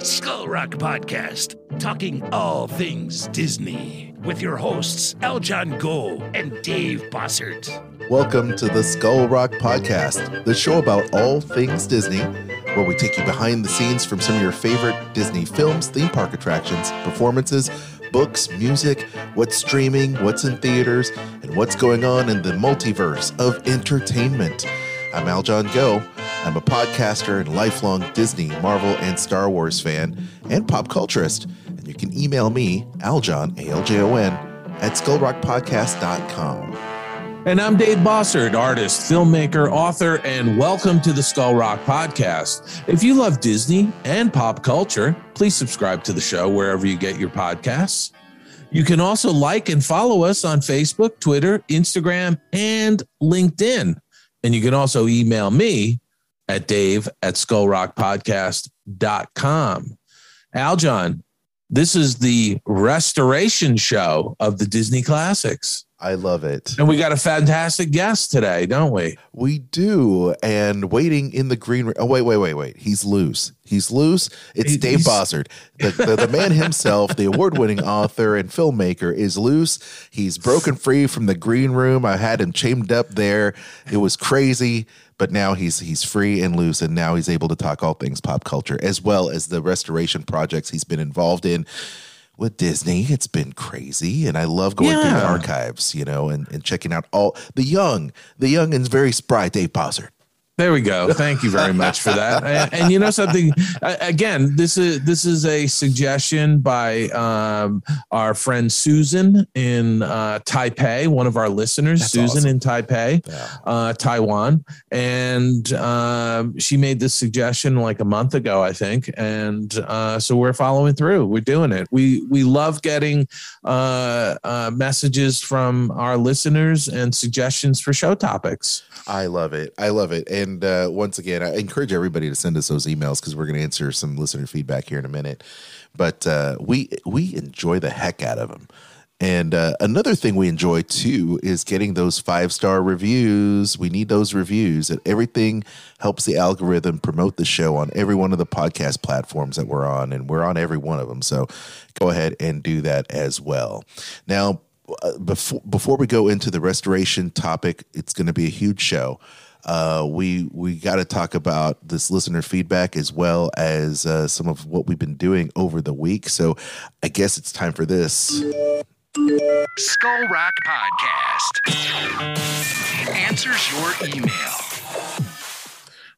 Skull Rock Podcast, talking all things Disney, with your hosts Aljon Go and Dave Bossert. Welcome to the Skull Rock Podcast, the show about all things Disney, where we take you behind the scenes from some of your favorite Disney films, theme park attractions, performances, books, music, what's streaming, what's in theaters, and what's going on in the multiverse of entertainment. I'm Aljon Go. I'm a podcaster and lifelong Disney, Marvel, and Star Wars fan and pop culturist. And you can email me, Aljon, A L J O N, at skullrockpodcast.com. And I'm Dave Bossert, artist, filmmaker, author, and welcome to the Skull Rock Podcast. If you love Disney and pop culture, please subscribe to the show wherever you get your podcasts. You can also like and follow us on Facebook, Twitter, Instagram, and LinkedIn. And you can also email me at dave at skullrockpodcast.com. Aljon, this is the restoration show of the Disney classics. I love it. And we got a fantastic guest today, don't we? We do. And waiting in the green room. Oh, wait, wait, wait, wait. He's loose. He's loose. It's Dave Bossert. The, the, the man himself, the award winning author and filmmaker, is loose. He's broken free from the green room. I had him chained up there. It was crazy. But now he's he's free and loose, and now he's able to talk all things pop culture as well as the restoration projects he's been involved in with Disney. It's been crazy, and I love going through the archives, you know, and, and checking out all the young, the young and very spry Dave Bossert. There we go. Thank you very much for that. And, and you know something? Again, this is this is a suggestion by um, our friend Susan in uh, Taipei, one of our listeners. That's Susan awesome. in Taipei, Yeah. uh, Taiwan, and um, she made this suggestion like a month ago, I think. And uh, so we're following through. We're doing it. We we love getting uh, uh, messages from our listeners and suggestions for show topics. I love it. I love it. And uh, once again, I encourage everybody to send us those emails because we're going to answer some listener feedback here in a minute. But uh, we we enjoy the heck out of them. And uh, another thing we enjoy too is getting those five star reviews. We need those reviews. And everything helps the algorithm promote the show on every one of the podcast platforms that we're on, and we're on every one of them. So go ahead and do that as well. Now, uh, before before we go into the restoration topic, it's going to be a huge show. Uh, we we got to talk about this listener feedback as well as uh, some of what we've been doing over the week. So I guess it's time for this. Skull Rock Podcast answers your email.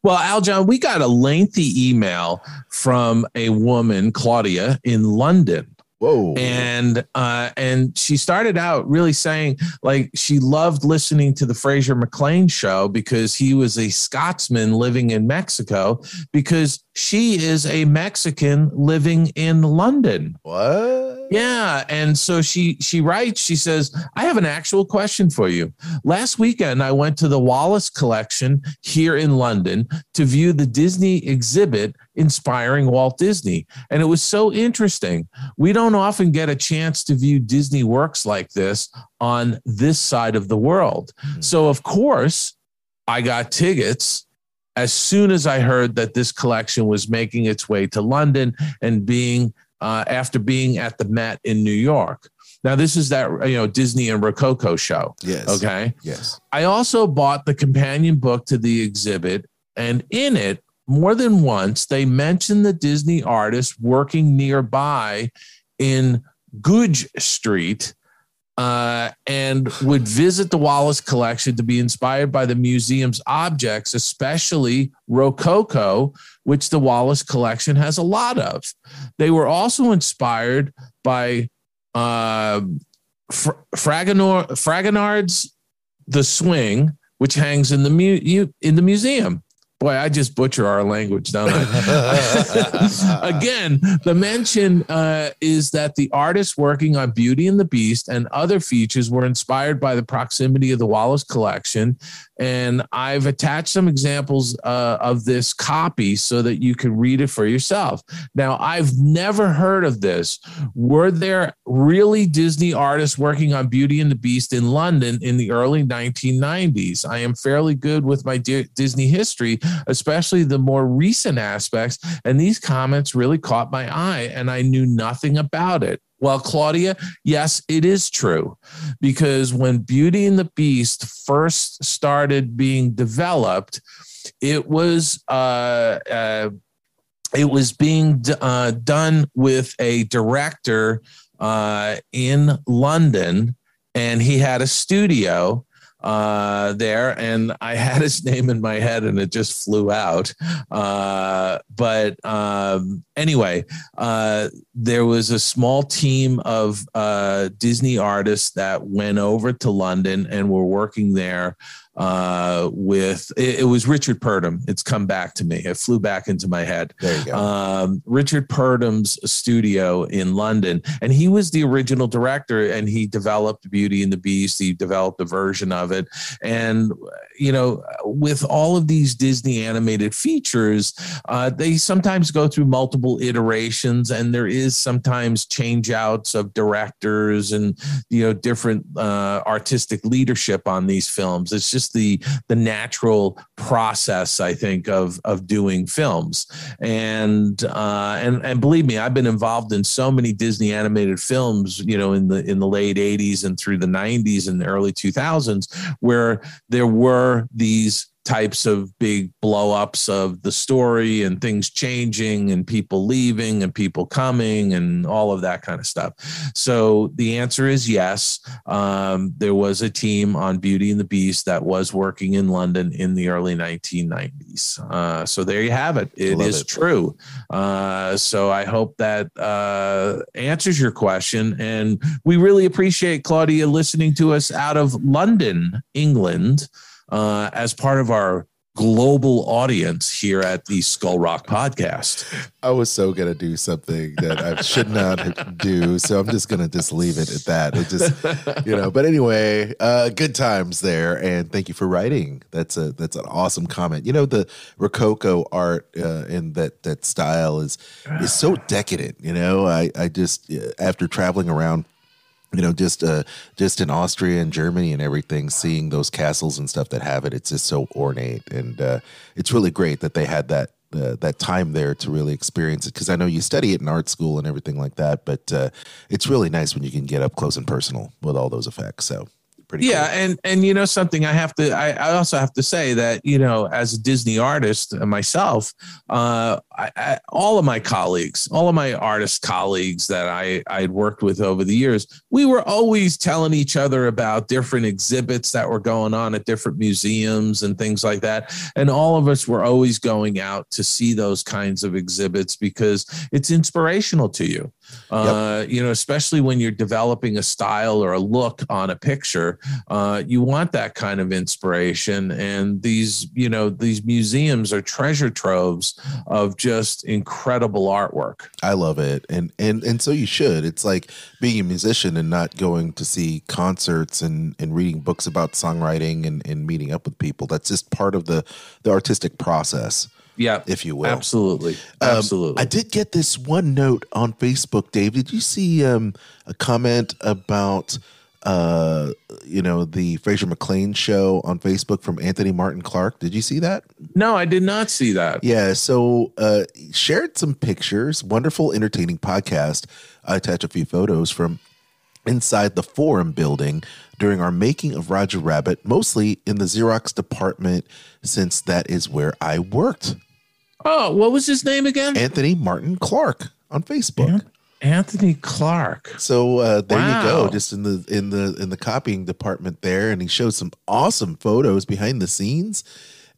Well, Aljon, we got a lengthy email from a woman, Claudia, in London. Whoa! And uh, and she started out really saying like she loved listening to the Fraser MacLean show because he was a Scotsman living in Mexico because she is a Mexican living in London. what? Yeah, and so she she writes. She says, "I have an actual question for you. Last weekend, I went to the Wallace Collection here in London to view the Disney exhibit inspiring Walt Disney, and it was so interesting. We don't often get a chance to view Disney works like this on this side of the world. Hmm. So, of course, I got tickets." As soon as I heard that this collection was making its way to London and being uh, after being at the Met in New York. Now, this is that you know Disney and Rococo show. Yes. Okay. Yes. I also bought the companion book to the exhibit, and in it, more than once, they mention the Disney artist working nearby in Goodge Street. Uh, and would visit the Wallace collection to be inspired by the museum's objects, especially Rococo, which the Wallace collection has a lot of. They were also inspired by uh, Fra- Fragonard, Fragonard's The Swing, which hangs in the mu- in the museum. Boy, I just butcher our language, don't I? Again, the mention uh, is that the artists working on Beauty and the Beast and other features were inspired by the proximity of the Wallace collection. And I've attached some examples uh, of this copy so that you can read it for yourself. Now, I've never heard of this. Were there really Disney artists working on Beauty and the Beast in London in the early 1990s? I am fairly good with my Disney history, especially the more recent aspects. And these comments really caught my eye, and I knew nothing about it. Well, Claudia, yes, it is true. Because when Beauty and the Beast first started being developed, it was uh, uh, it was being uh, done with a director uh, in London, and he had a studio uh, there, and I had his name in my head, and it just flew out. Uh, but um, anyway, uh, there was a small team of uh, Disney artists that went over to London and were working there uh, with it, it, was Richard Purdum. It's come back to me. It flew back into my head. There you go. Um, Richard Purdum's studio in London, and he was the original director, and he developed Beauty and the Beast. He developed a version of it, and you know, with all of these Disney animated features, uh, they sometimes go through multiple iterations, and there is sometimes change outs of directors and you know different uh, artistic leadership on these films. It's just the the natural process, I think, of of doing films. And uh, and and believe me, I've been involved in so many Disney animated films, you know, in the in the late '80s and through the '90s and the early 2000s, where there were these types of big blowups of the story and things changing and people leaving and people coming and all of that kind of stuff. So the answer is yes. Um, there was a team on Beauty and the Beast that was working in London in the early 1990s. Uh, so there you have it. It Love is it. true. Uh, so I hope that uh, answers your question. And we really appreciate Claudia listening to us out of London, England uh, as part of our global audience here at the Skull Rock podcast. I was so gonna do something that I should not do, so I'm just gonna just leave it at that. It just, you know. But anyway, uh, good times there, and thank you for writing. That's a that's an awesome comment. You know, the Rococo art uh, in that that style is is so decadent. You know, I I just after traveling around you know just uh just in austria and germany and everything seeing those castles and stuff that have it it's just so ornate and uh it's really great that they had that uh, that time there to really experience it because I know you study it in art school and everything like that, but uh, it's really nice when you can get up close and personal with all those effects. So pretty yeah cool. and and you know something i have to I, I also have to say that you know as a disney artist myself uh I, I, all of my colleagues all of my artist colleagues that i i'd worked with over the years we were always telling each other about different exhibits that were going on at different museums and things like that and all of us were always going out to see those kinds of exhibits because it's inspirational to you uh, yep. you know especially when you're developing a style or a look on a picture uh, you want that kind of inspiration. And these, you know, these museums are treasure troves of just incredible artwork. I love it. And and and so you should. It's like being a musician and not going to see concerts and, and reading books about songwriting and, and meeting up with people. That's just part of the the artistic process yeah, if you will. Absolutely, absolutely. Um, I did get this one note on Facebook, Dave. Did you see um, a comment about uh, you know, the Fraser MacLean show on Facebook from Anthony Martin Clark. Did you see that? No, I did not see that. Yeah. So, uh, shared some pictures, wonderful, entertaining podcast. I attached a few photos from inside the forum building during our making of Roger Rabbit, mostly in the Xerox department, since that is where I worked. Oh, what was his name again? Anthony Martin Clark on Facebook. Anthony Clark. So uh, there wow. you go, just in the in the in the copying department there, and he showed some awesome photos behind the scenes,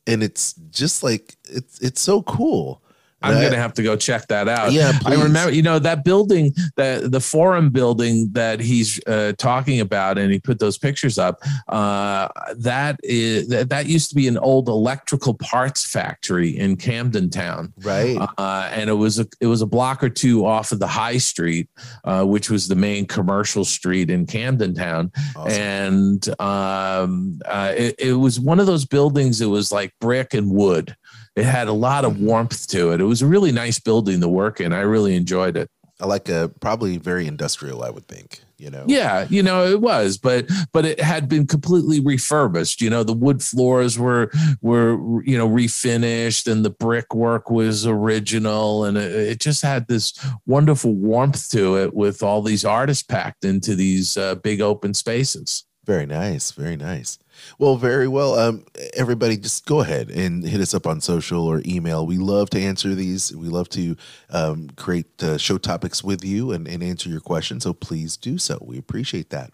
and it's just like it's it's so cool. I'm That- gonna have to go check that out. Yeah, I remember, you know, that building, that the forum building that he's uh, talking about, and he put those pictures up. Uh, that is that, that used to be an old electrical parts factory in Camden Town, Right. uh, and it was a it was a block or two off of the High Street, uh, which was the main commercial street in Camden Town Awesome. and um, uh, it, it was one of those buildings. It was like brick and wood. It had a lot of warmth to it. It was a really nice building to work in. I really enjoyed it. I like a probably very industrial, I would think. You know. Yeah, you know it was, but but it had been completely refurbished. You know the wood floors were were you know refinished, and the brickwork was original, and it, it just had this wonderful warmth to it with all these artists packed into these uh, big open spaces. Very nice. Very nice. Well, very well. Um, everybody, just go ahead and hit us up on social or email. We love to answer these. We love to um, create uh, show topics with you and, and answer your questions. So please do so. We appreciate that.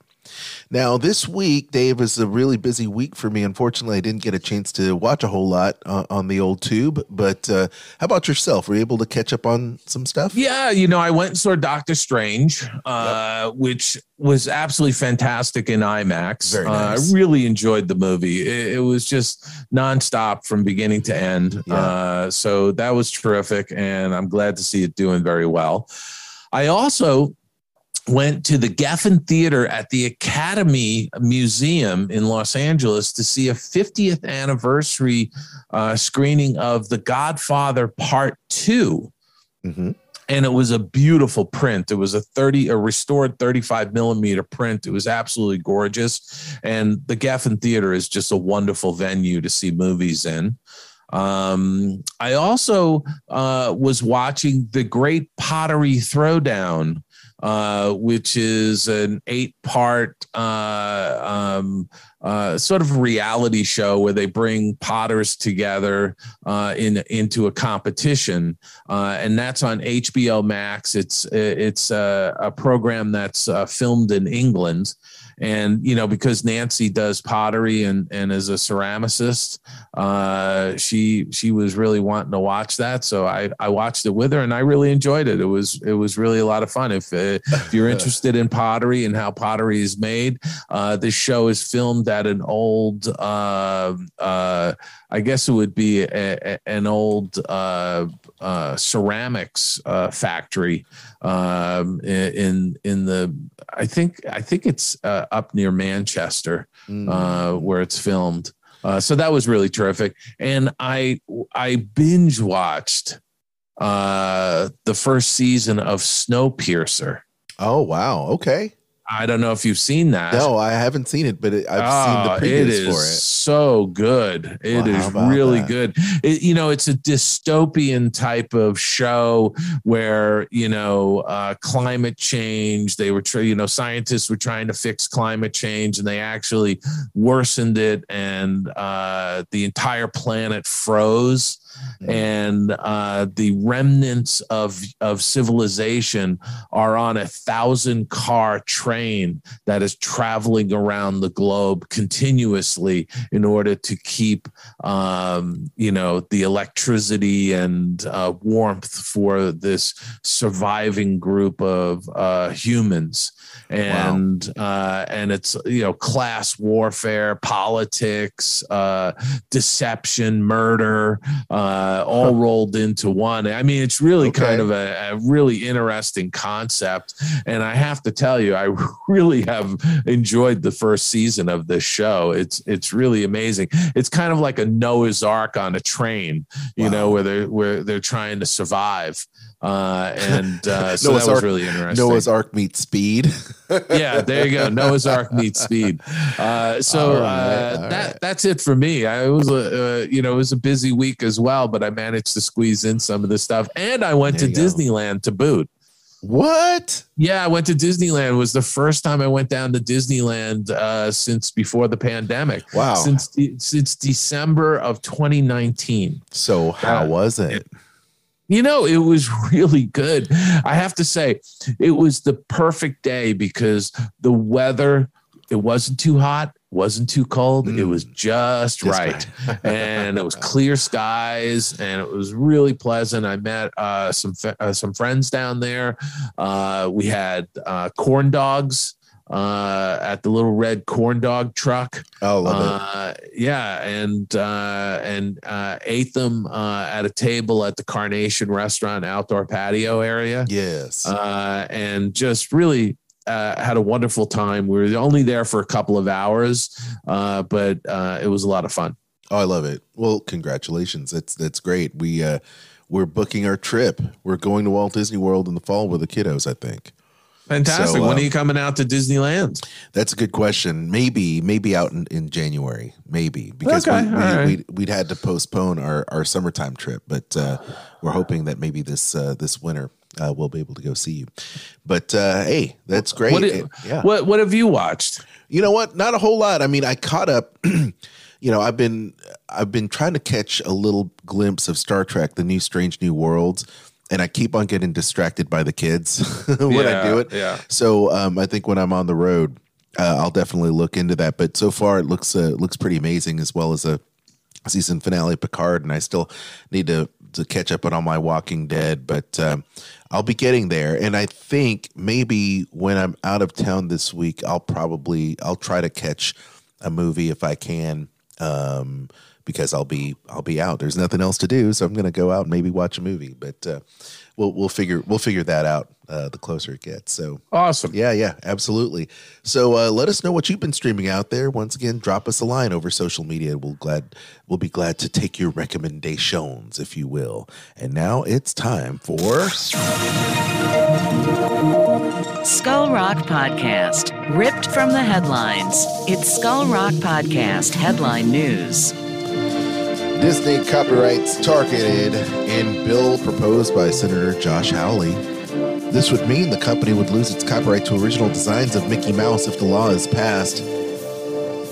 Now, this week, Dave, is a really busy week for me. Unfortunately, I didn't get a chance to watch a whole lot uh, on the old tube. But uh, how about yourself? Were you able to catch up on some stuff? Yeah, you know, I went and saw Doctor Strange, uh, which was absolutely fantastic in IMAX. Very Uh, nice. I really enjoyed the movie. It, it was just nonstop from beginning to end. Yeah. Uh, so that was terrific, and I'm glad to see it doing very well. I also went to the Geffen Theater at the Academy Museum in Los Angeles to see a 50th anniversary uh, screening of The Godfather Part Two hmm and it was a beautiful print. It was a 30, a restored 35 millimeter print. It was absolutely gorgeous. And the Geffen Theater is just a wonderful venue to see movies in. Um, I also uh, was watching the Great Pottery Throwdown, uh, which is an eight part uh, um, uh, sort of reality show where they bring potters together uh, in into a competition, uh, and that's on HBO Max. It's it's a, a program that's filmed in England, and you know because Nancy does pottery and and is a ceramicist, uh, she she was really wanting to watch that, so I I watched it with her and I really enjoyed it. It was it was really a lot of fun. If uh, if you're interested in pottery and how pottery is made, uh, this show is filmed at an old, uh, uh, I guess it would be a, a- an old uh, uh, ceramics uh, factory um, in in the. I think I think it's uh, up near Manchester Mm. uh, where it's filmed. Uh, so that was really terrific, and I I binge watched uh, the first season of Snowpiercer. oh, wow. Okay. I don't know if you've seen that. No, I haven't seen it, but it, I've seen Ah, the previews it is for it. so good. It Well, is really that? good. It, you know, it's a dystopian type of show where you know uh, climate change. They were, tr- you know, scientists were trying to fix climate change, and they actually worsened it, and uh, the entire planet froze. Mm. And uh, the remnants of of civilization are on a thousand car train that is traveling around the globe continuously in order to keep um, you know the electricity and uh, warmth for this surviving group of uh, humans and uh, and it's you know class warfare politics uh, deception murder uh, all rolled into one. I mean it's really Okay. kind of a, a really interesting concept. And i have to tell you i really have enjoyed the first season of this show. It's it's really amazing. It's kind of like a noah's ark on a train you Wow. know where they're where they're trying to survive uh, and uh, so Noah's that was Ark- really interesting Noah's Ark meets Speed. yeah, there you go. Noah's Ark meets Speed. Uh, so All right, uh, that right. that's it for me. I it was a uh, you know it was a busy week as well, but I managed to squeeze in some of the stuff, and I went There to you go. Disneyland to boot. What? Yeah, I went to Disneyland. It was the first time I went down to Disneyland uh, since before the pandemic. Wow. Since de- since December of 2019. So how Uh, was it? You know, it was really good. I have to say, it was the perfect day because the weather, it wasn't too hot wasn't too cold. It Mm. was just Just right. and it was clear skies and it was really pleasant. I met uh, some uh, some friends down there. Uh, we had uh, corn dogs uh, at the little red corn dog truck. Oh, love it. Uh, yeah, and uh, and uh, ate them uh, at a table at the Carnation Restaurant outdoor patio area Yes. uh, and just really uh, had a wonderful time. We were only there for a couple of hours, uh, but uh, it was a lot of fun. Oh, I love it. Well, congratulations. That's that's great. We uh we're booking our trip. We're going to Walt Disney World in the fall with the kiddos, I think. Fantastic. So, when um, are you coming out to Disneyland? That's a good question. Maybe, maybe out in, in January, maybe because Okay, we, we, right. we'd, we'd had to postpone our, our summertime trip, but uh, we're hoping that maybe this uh, this winter uh, we'll be able to go see you. But uh, hey, that's great. What, It- yeah. what what have you watched? You know what? Not a whole lot. I mean, I caught up. you know, I've been I've been trying to catch a little glimpse of Star Trek: The New Strange New Worlds, and I keep on getting distracted by the kids when I do it. Yeah. So um, I think when I'm on the road, uh, I'll definitely look into that. But so far, it looks uh, looks pretty amazing, as well as a season finale Picard, and I still need to to catch up on all my Walking Dead. But um, I'll be getting there, and I think maybe when I'm out of town this week, I'll probably I'll try to catch a movie if I can. Um, because I'll be I'll be out. There's nothing else to do, so I'm going to go out and maybe watch a movie. But uh, we'll we'll figure we'll figure that out uh, the closer it gets. So Awesome. yeah, yeah, absolutely. So uh, let us know what you've been streaming out there. Once again, drop us a line over social media. We'll glad we'll be glad to take your recommendations, if you will. And now it's time for Skull Rock Podcast, ripped from the headlines. It's Skull Rock Podcast headline news. Disney copyrights targeted in bill proposed by Senator Josh Hawley. This would mean the company would lose its copyright to original designs of Mickey Mouse if the law is passed.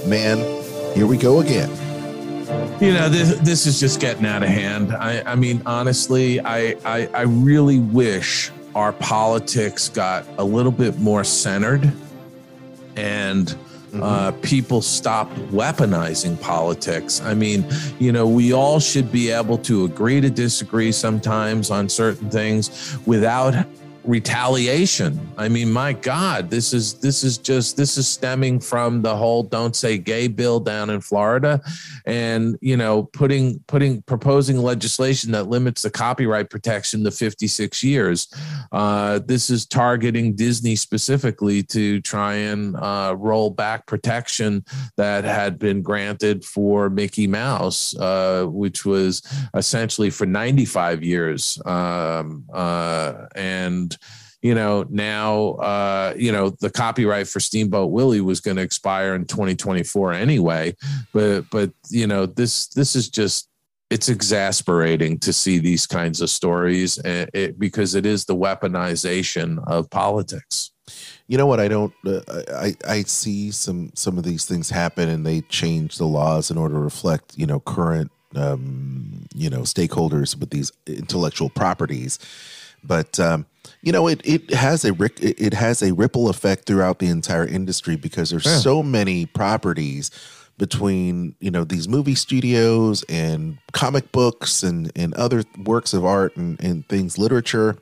Man, here we go again. You know, this, this is just getting out of hand. I, I mean, honestly, I, I, I really wish our politics got a little bit more centered and uh, people stop weaponizing politics. I mean, you know, we all should be able to agree to disagree sometimes on certain things without retaliation. I mean, my God, this is this is just this is stemming from the whole "Don't Say Gay" bill down in Florida, and you know, putting putting proposing legislation that limits the copyright protection to 56 years. Uh, this is targeting Disney specifically to try and uh, roll back protection that had been granted for Mickey Mouse, uh, which was essentially for 95 years. Um, uh, you know now uh you know the copyright for steamboat willie was going to expire in 2024 anyway but but you know this this is just it's exasperating to see these kinds of stories uh, it, because it is the weaponization of politics You know what? I don't. Uh, I I see some some of these things happen, and they change the laws in order to reflect you know current um, you know stakeholders with these intellectual properties. But um, you know, it it has a it has a ripple effect throughout the entire industry because there's Yeah. so many properties between you know these movie studios and comic books and and other works of art and, and things literature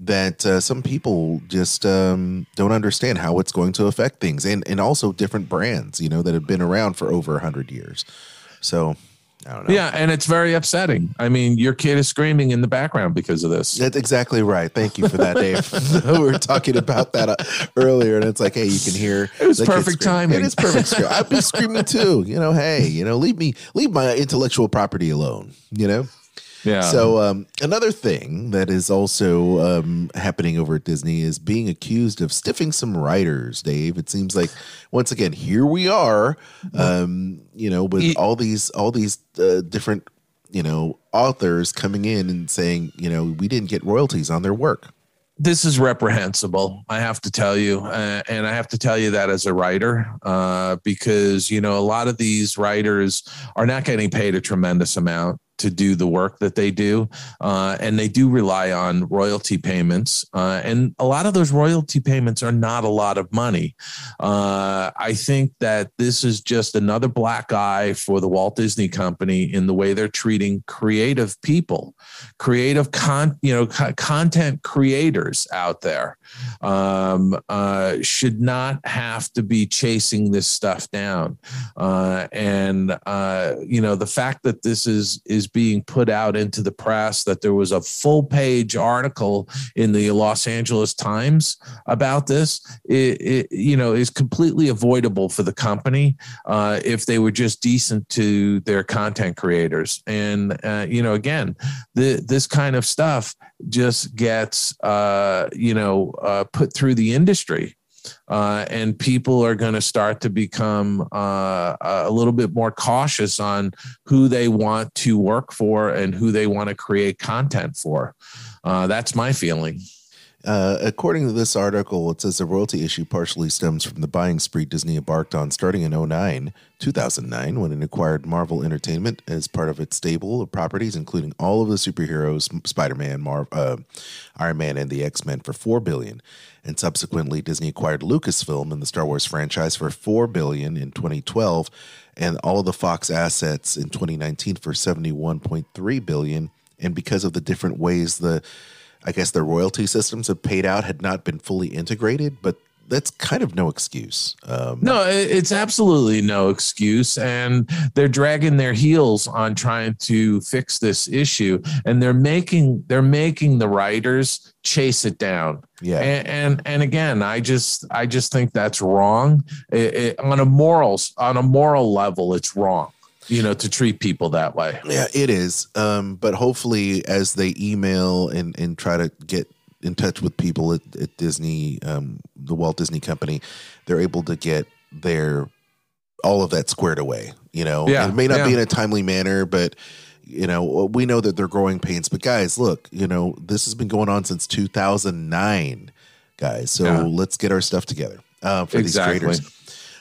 that uh, some people just um, don't understand how it's going to affect things and and also different brands you know that have been around for over 100 years so i don't know yeah and it's very upsetting i mean your kid is screaming in the background because of this That's exactly right. Thank you for that, Dave. we were talking about that uh, earlier, and it's like, hey, you can hear. It was perfect timing. It is perfect. scream. I'd be screaming too. You know, hey, you know, leave me, leave my intellectual property alone. You know. Yeah So um, another thing that is also um, happening over at Disney is being accused of stiffing some writers. Dave, it seems like once again here we are, um, you know, with Ye- all these all these uh, different you know authors coming in and saying you know we didn't get royalties on their work. this is reprehensible i have to tell you uh, and i have to tell you that as a writer uh, because you know a lot of these writers are not getting paid a tremendous amount to do the work that they do, uh, and they do rely on royalty payments. Uh, and a lot of those royalty payments are not a lot of money. Uh, I think that this is just another black eye for the Walt Disney Company in the way they're treating creative people, creative con, you know, co- content creators out there um, uh, should not have to be chasing this stuff down. Uh, and uh, you know, the fact that this is is being put out into the press, that there was a full page article in the Los Angeles Times about this, it, it you know, is completely avoidable for the company uh, if they were just decent to their content creators. And uh, you know, again, the, this kind of stuff just gets uh, you know uh, put through the industry. Uh, and people are going to start to become uh, a little bit more cautious on who they want to work for and who they want to create content for. Uh, that's my feeling. Uh, according to this article, it says the royalty issue partially stems from the buying spree Disney embarked on starting in 09, 2009, when it acquired Marvel Entertainment as part of its stable of properties, including all of the superheroes, Spider-Man, Mar- uh, Iron Man, and the X-Men for four billion. And subsequently, Disney acquired Lucasfilm and the Star Wars franchise for four billion in 2012, and all of the Fox assets in 2019 for 71.3 billion. And because of the different ways the I guess their royalty systems have paid out had not been fully integrated, but that's kind of no excuse. Um, no, it's absolutely no excuse. And they're dragging their heels on trying to fix this issue. And they're making they're making the writers chase it down. Yeah. And and, and again, I just I just think that's wrong. It, it, on a morals on a moral level, it's wrong you know, to treat people that way. Yeah, it is. Um, but hopefully, as they email and, and try to get in touch with people at, at Disney, um, the Walt Disney Company, they're able to get their all of that squared away. You know, yeah, it may not yeah. be in a timely manner, but you know, we know that they're growing pains. But guys, look, you know, this has been going on since 2009, guys. So Yeah. let's get our stuff together uh, for Exactly. these creators.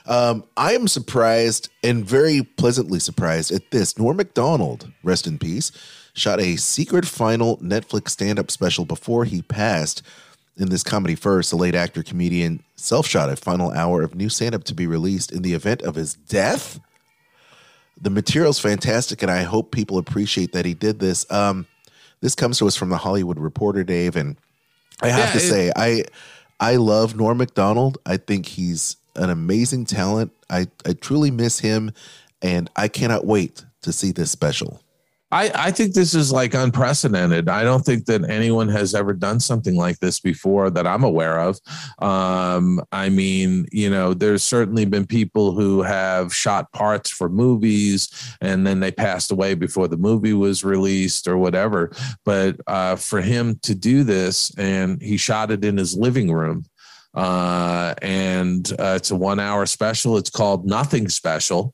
Um, I am surprised and very pleasantly surprised at this. Norm Macdonald, rest in peace, shot a secret final Netflix stand up special before he passed. In this comedy first, the late actor comedian self shot a final hour of new stand up to be released in the event of his death. The material's fantastic, and I hope people appreciate that he did this. Um, this comes to us from the Hollywood Reporter, Dave, and I have Yeah, to it- say, I I love Norm Macdonald. I think he's an amazing talent. I, I truly miss him, and I cannot wait to see this special. I, I think this is like unprecedented. I don't think that anyone has ever done something like this before that I'm aware of. Um, I mean, you know, there's certainly been people who have shot parts for movies and then they passed away before the movie was released or whatever. But uh, for him to do this, and he shot it in his living room. Uh, and uh, it's a one hour special. It's called Nothing Special.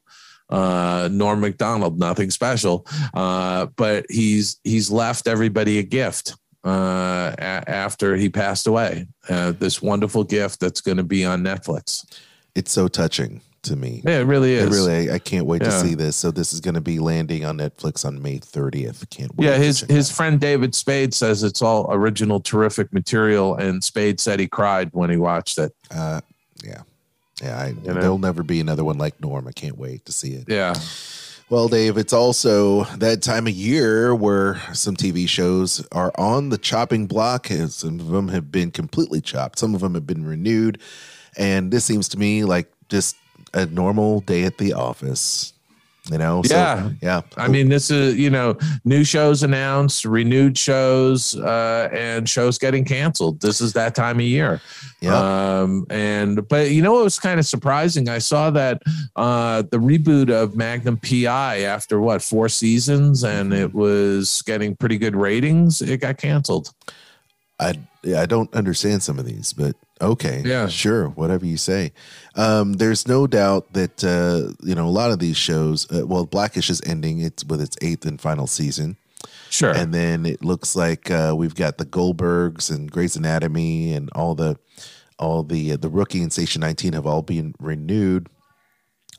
Uh norm mcdonald nothing special. Uh but he's he's left everybody a gift uh a- after he passed away. Uh, this wonderful gift that's going to be on netflix. It's so touching to me. yeah it really It is really, I, I can't wait to see this. So this is going to be landing on Netflix on May 30th. Can't wait. yeah his his that friend david spade says it's all original terrific material and spade said he cried when he watched it Uh, yeah, yeah. I, know? There'll never be another one like Norm. I can't wait to see it. yeah Well, Dave, it's also that time of year where some TV shows are on the chopping block. and Some of them have been completely chopped, some of them have been renewed. And this seems to me like just a normal day at the office. You know? So, Yeah. yeah. I mean, this is you know, new shows announced, renewed shows, uh, and shows getting canceled. This is that time of year. Yeah. Um, and but you know what was kind of surprising? I saw that uh, the reboot of Magnum PI after what four seasons, and Mm-hmm. it was getting pretty good ratings. It got canceled. I I don't understand some of these, but okay, Yeah. sure, whatever you say. Um, there's no doubt that uh, you know a lot of these shows. Uh, well, Blackish is ending; it's with its eighth and final season, Sure. and then it looks like uh, we've got the Goldbergs and Grey's Anatomy and all the all the uh, the rookie and Station 19 have all been renewed,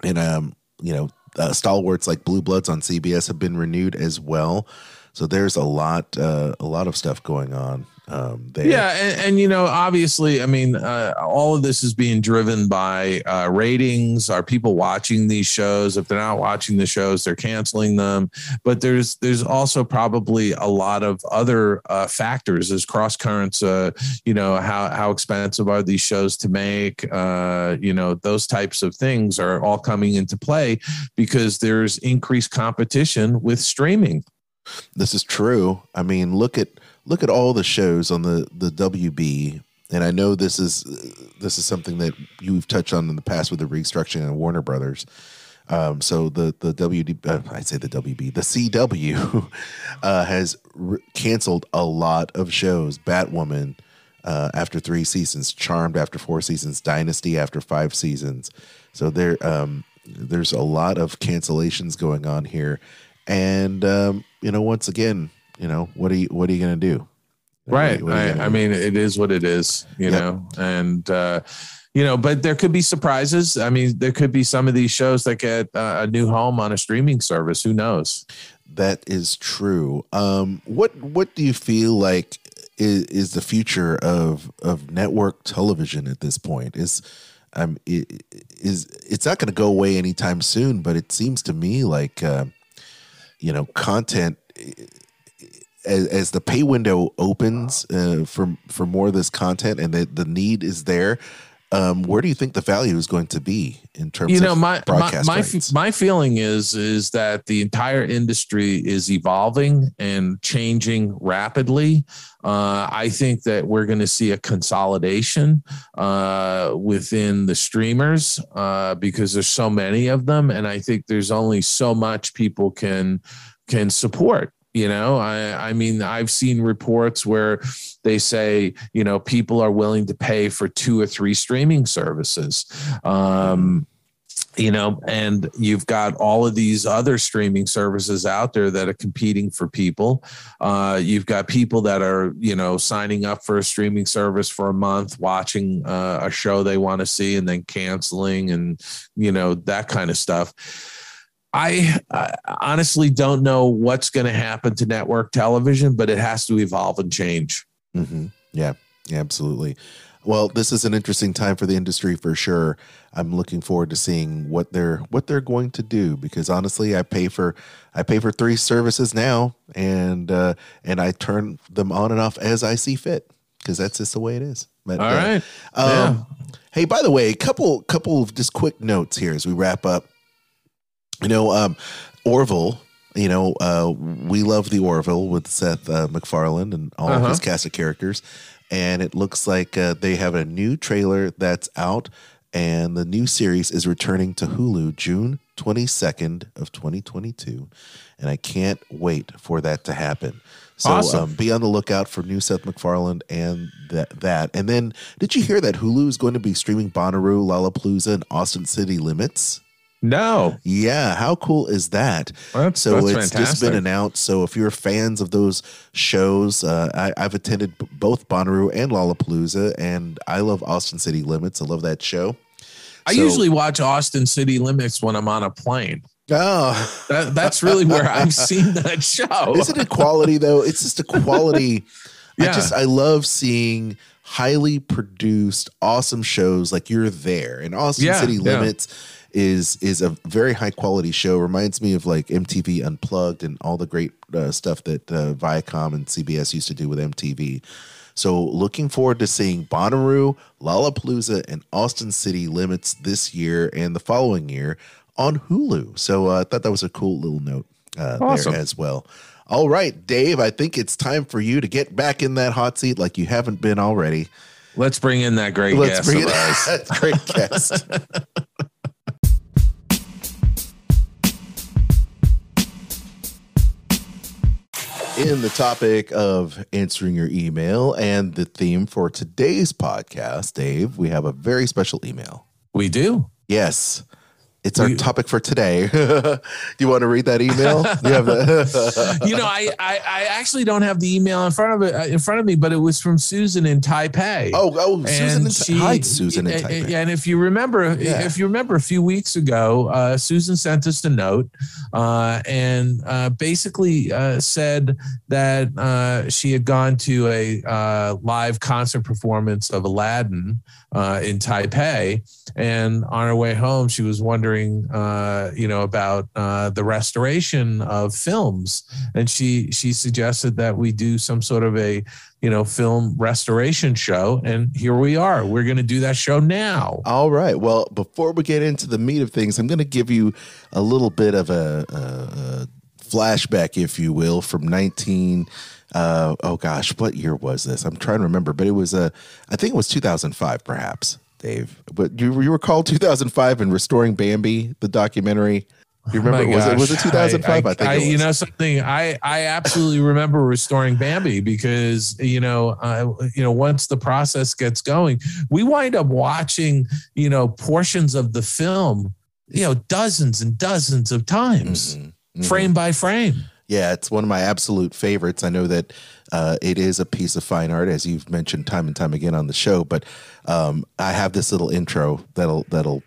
and um, you know uh, stalwarts like Blue Bloods on CBS have been renewed as well. So there's a lot, uh, a lot of stuff going on um, there. Yeah, and, and, you know, obviously, I mean, uh, all of this is being driven by uh, ratings. Are people watching these shows? If they're not watching the shows, they're canceling them. But there's there's also probably a lot of other uh, factors as cross currents. Uh, you know, how how expensive are these shows to make? Uh, you know, those types of things are all coming into play because there's increased competition with streaming. This is true. I mean, look at look at all the shows on the the WB, and I know this is this is something that you've touched on in the past with the restructuring of Warner Brothers. Um, so the the WD uh, I say the WB the CW uh, has re- canceled a lot of shows. Batwoman uh, after three seasons, Charmed after four seasons, Dynasty after five seasons. So there um, there's a lot of cancellations going on here, and um, you know once again you know what are you what are you going to do right what, what I, I, mean it is what it is you yep. know and uh you know but there could be surprises. I mean there could be some of these shows that get uh, a new home on a streaming service. Who knows? That is true. Um what what do you feel like is, is the future of of network television at this point? Is um it, is it's not going to go away anytime soon but it seems to me like uh, you know content as, as the pay window opens uh, for for more of this content and the, the need is there, um, where do you think the value is going to be in terms you know, of my, broadcast my, rights? my feeling is is that the entire industry is evolving and changing rapidly. Uh, I think that we're going to see a consolidation uh, within the streamers uh, because there's so many of them, and I think there's only so much people can can support you know i i mean i've seen reports where they say you know people are willing to pay for two or three streaming services. Um you know and you've got all of these other streaming services out there that are competing for people. Uh, you've got people that are you know signing up for a streaming service for a month watching uh, a show they want to see and then canceling and you know that kind of stuff I, I honestly don't know what's going to happen to network television, but it has to evolve and change. Mm-hmm. Yeah, yeah, absolutely. Well, this is an interesting time for the industry for sure. I'm looking forward to seeing what they're what they're going to do because honestly, I pay for I pay for three services now, and uh, and I turn them on and off as I see fit because that's just the way it is. But, All uh, right. Um, yeah. Hey, by the way, a couple couple of just quick notes here as we wrap up. You know, um, Orville. You know, uh, we love the Orville with Seth uh, MacFarlane and all uh-huh. of his cast of characters, and it looks like uh, they have a new trailer that's out, and the new series is returning to Hulu June twenty second of twenty twenty two, and I can't wait for that to happen. So awesome. um, be on the lookout for new Seth MacFarlane and that. That and then, did you hear that Hulu is going to be streaming Bonnaroo, Lollapalooza, and Austin City Limits? No. Yeah. How cool is that? That's, so that's it's fantastic. just been announced. So if you're fans of those shows, uh, I, have attended both Bonnaroo and Lollapalooza, and I love Austin City Limits. I love that show. I so, usually watch Austin City Limits when I'm on a plane. Oh, that, that's really where I've seen that show. Isn't it quality though? It's just a quality. yeah. I just I love seeing highly produced, awesome shows like you're there and Austin yeah, City Limits. Yeah is is a very high quality show. Reminds me of like MTV Unplugged and all the great uh, stuff that uh, Viacom and CBS used to do with MTV. So looking forward to seeing Bonnaroo, Lollapalooza, and Austin City Limits this year and the following year on Hulu. So uh, I thought that was a cool little note uh, awesome. there as well. All right, Dave, I think it's time for you to get back in that hot seat like you haven't been already. Let's bring in that great guest. Let's guest. Bring in that great guest. in the topic of answering your email and the theme for today's podcast, Dave, we have a very special email. We do. Yes. It's our We- topic for today. Do you want to read that email? You have the- you know, I, I I actually don't have the email in front of it uh, in front of me, but it was from Susan in Taipei. oh, oh, Susan. In, she, hi, Susan. In Taipei. and if you remember, Yeah. if you remember a few weeks ago, uh, Susan sent us a note uh, and uh, basically uh, said that uh, she had gone to a uh, live concert performance of Aladdin uh, in Taipei, and on her way home, she was wondering, uh, you know, about uh, the restoration of films, and she she suggested that we do some sort of a you know film restoration show, and here we are. We're going to do that show now. All right. Well, before we get into the meat of things, I'm going to give you a little bit of a, a, flashback, if you will, from 19. Uh, oh gosh, what year was this? I'm trying to remember, but it was a. I think it was 2005, perhaps, Dave. But you you recall 2005 and restoring Bambi, the documentary. You remember? Oh was it was it 2005? I, think I, it was. you know something. I I absolutely remember restoring Bambi because you know uh, you know once the process gets going, we wind up watching you know portions of the film you know dozens and dozens of times, Mhm, mhm. frame by frame. Yeah, it's one of my absolute favorites. I know that uh, it is a piece of fine art, as you've mentioned time and time again on the show. But um, I have this little intro that'll that'll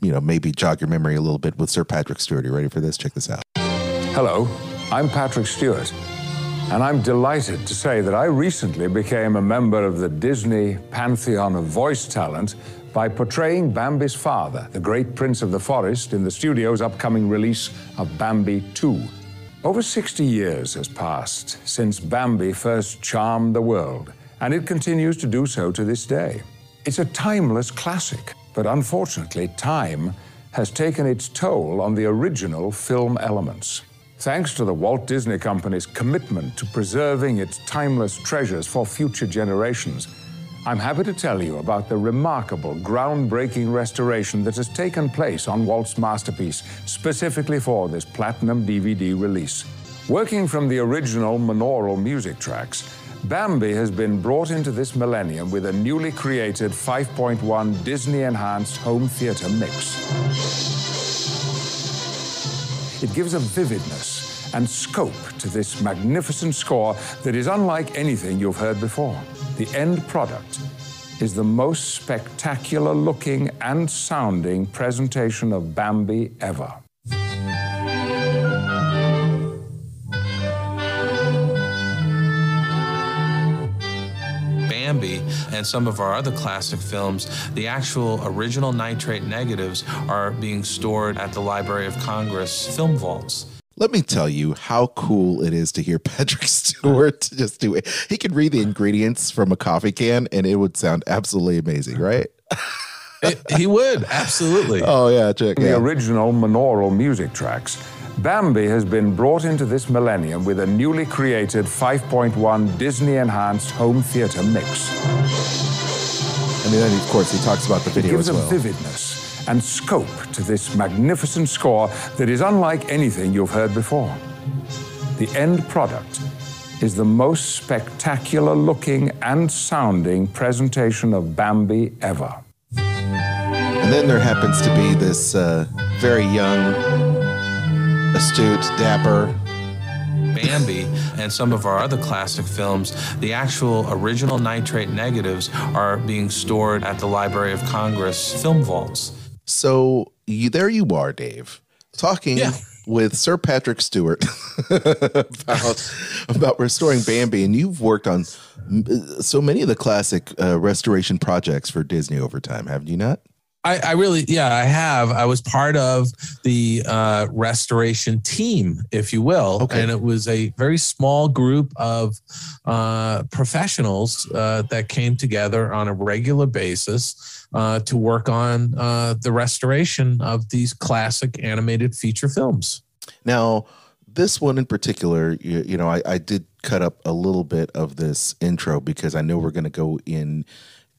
you know maybe jog your memory a little bit with Sir Patrick Stewart. Are you ready for this? Check this out. Hello, I'm Patrick Stewart, and I'm delighted to say that I recently became a member of the Disney Pantheon of Voice Talent by portraying Bambi's father, the great prince of the forest, in the studio's upcoming release of Bambi 2. Over 60 years has passed since Bambi first charmed the world, and it continues to do so to this day. It's a timeless classic, but unfortunately, time has taken its toll on the original film elements. Thanks to the Walt Disney Company's commitment to preserving its timeless treasures for future generations, I'm happy to tell you about the remarkable, groundbreaking restoration that has taken place on Walt's masterpiece, specifically for this platinum DVD release. Working from the original monaural music tracks, Bambi has been brought into this millennium with a newly created 5.1 Disney enhanced home theater mix. It gives a vividness and scope to this magnificent score that is unlike anything you've heard before. The end product is the most spectacular looking and sounding presentation of Bambi ever. Bambi and some of our other classic films, the actual original nitrate negatives are being stored at the Library of Congress film vaults. Let me tell you how cool it is to hear Patrick Stewart just do it. He could read the ingredients from a coffee can, and it would sound absolutely amazing, right? It- he would absolutely. Oh yeah, check The yeah. original monaural music tracks, Bambi has been brought into this millennium with a newly created 5.1 Disney enhanced home theater mix. And then of course he talks about the It video gives as a well. vividness and scope to this magnificent score that is unlike anything you've heard before. The end product is the most spectacular looking and sounding presentation of Bambi ever. And then there happens to be this uh, very young, astute, dapper. Bambi and some of our other classic films, the actual original nitrate negatives are being stored at the Library of Congress film vaults. So you, there you are, Dave, talking Yeah. with Sir Patrick Stewart about, about restoring Bambi, and you've worked on so many of the classic uh, restoration projects for Disney over time, haven't you not? I, I really, yeah, I have. I was part of the uh, restoration team, if you will, Okay. and it was a very small group of uh, professionals uh, that came together on a regular basis uh, to work on uh, the restoration of these classic animated feature films. Now, this one in particular, you, you know, I, I did cut up a little bit of this intro because I know we're going to go in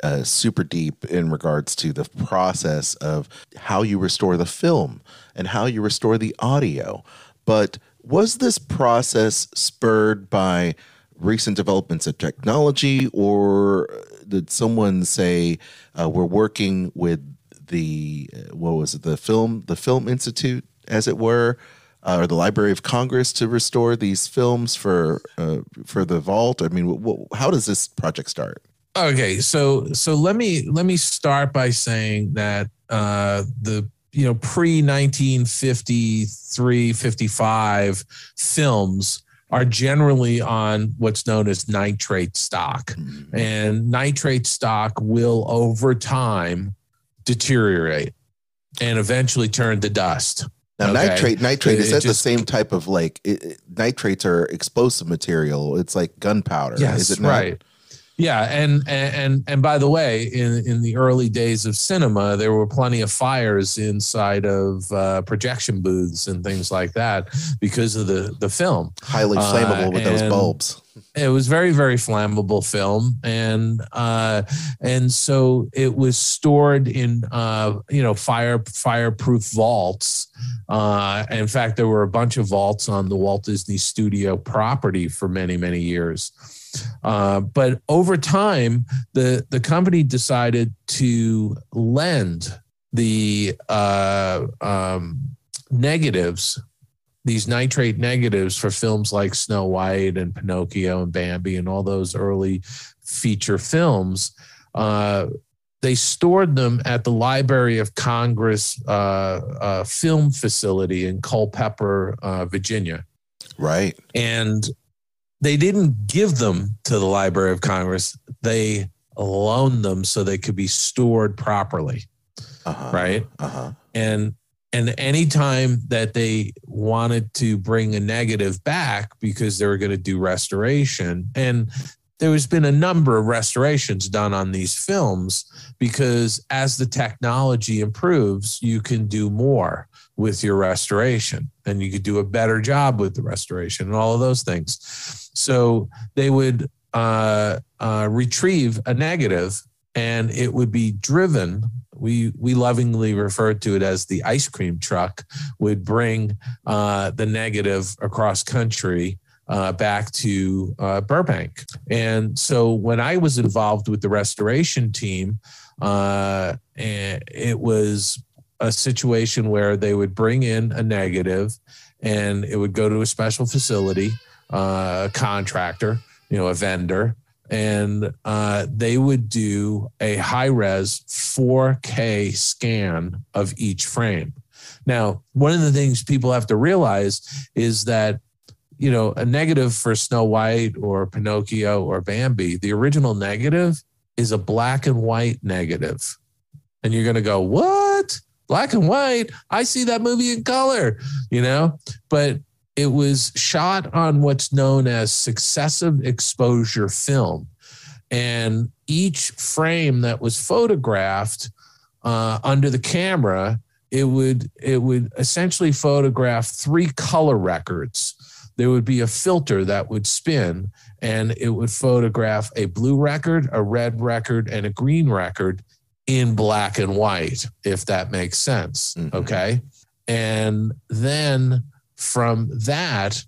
uh, super deep in regards to the process of how you restore the film and how you restore the audio. But was this process spurred by recent developments of technology, or did someone say uh, we're working with the uh, what was it the film the Film Institute, as it were, uh, or the Library of Congress to restore these films for uh, for the vault? I mean, wh- how does this project start? Okay, so so let me let me start by saying that uh, the you know pre 1953 55 films are generally on what's known as nitrate stock Mm-hmm. and nitrate stock will over time deteriorate and eventually turn to dust Now, Okay. nitrate, nitrate It- is that just- the same type of like it, it- nitrates are explosive material? It's like gunpowder. Yes, is it not? right. Yeah, and and and by the way, in in the early days of cinema, there were plenty of fires inside of uh, projection booths and things like that because of the the film. Highly Uh, flammable with those bulbs. It was very very flammable film, and uh, and so it was stored in uh, you know fire fireproof vaults. Uh, in fact, there were a bunch of vaults on the Walt Disney Studio property for many many years. Uh, but over time, the the company decided to lend the uh, um, negatives, these nitrate negatives for films like Snow White and Pinocchio and Bambi and all those early feature films. Uh, they stored them at the Library of Congress uh, uh, film facility in Culpeper, uh, Virginia Right. and they didn't give them to the Library of Congress. They loaned them so they could be stored properly, Uh-huh. right? Uh-huh. And and anytime that they wanted to bring a negative back because they were going to do restoration and there has been a number of restorations done on these films because as the technology improves you can do more with your restoration and you could do a better job with the restoration and all of those things so they would uh, uh, retrieve a negative and it would be driven we we lovingly referred to it as the ice cream truck would bring uh, the negative across country uh, back to uh, Burbank. And so when I was involved with the restoration team, uh, it was a situation where they would bring in a negative and it would go to a special facility, uh, a contractor, you know, a vendor, and uh, they would do a high res 4K scan of each frame. Now, one of the things people have to realize is that, you know, a negative for Snow White or Pinocchio or Bambi, the original negative is a black and white negative. And you're going to go, what? Black and white? I see that movie in color, you know? But it was shot on what's known as successive exposure film. And each frame that was photographed uh, under the camera, it would it would essentially photograph three color records. There would be a filter that would spin, and it would photograph a blue record, a red record, and a green record in black and white, if that makes sense. Mhm. Okay. And then from that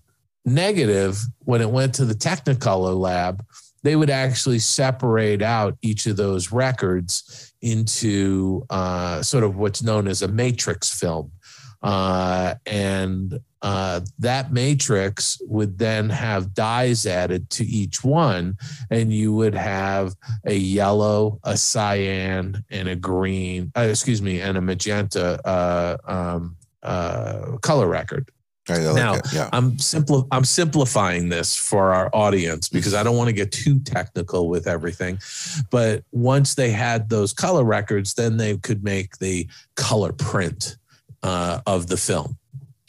negative, when it went to the Technicolor lab, they would actually separate out each of those records into uh, sort of what's known as a matrix film. Uh, and uh, that matrix would then have dyes added to each one, and you would have a yellow, a cyan, and a green, uh, excuse me, and a magenta uh, um, uh, color record. Like Now. Yeah. I'm simpli- I'm simplifying this for our audience because I don't want to get too technical with everything. But once they had those color records, then they could make the color print uh, of the film,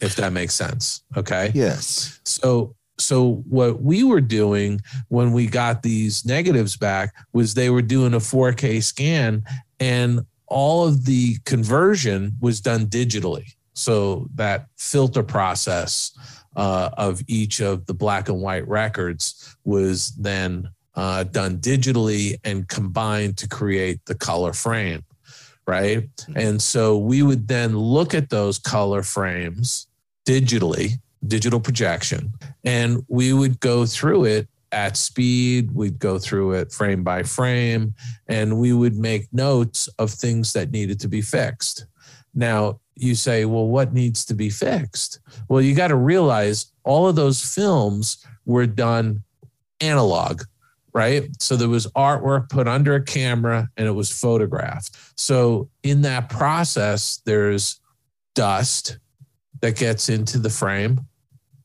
if that makes sense. Okay. Yes. So so what we were doing when we got these negatives back was they were doing a 4K scan and all of the conversion was done digitally. So that filter process uh, of each of the black and white records was then uh, done digitally and combined to create the color frame, right? And so we would then look at those color frames digitally, digital projection, and we would go through it at speed. We'd go through it frame by frame, and we would make notes of things that needed to be fixed. Now, you say, well, what needs to be fixed? Well, you got to realize all of those films were done analog, right? So there was artwork put under a camera and it was photographed. So in that process, there's dust that gets into the frame.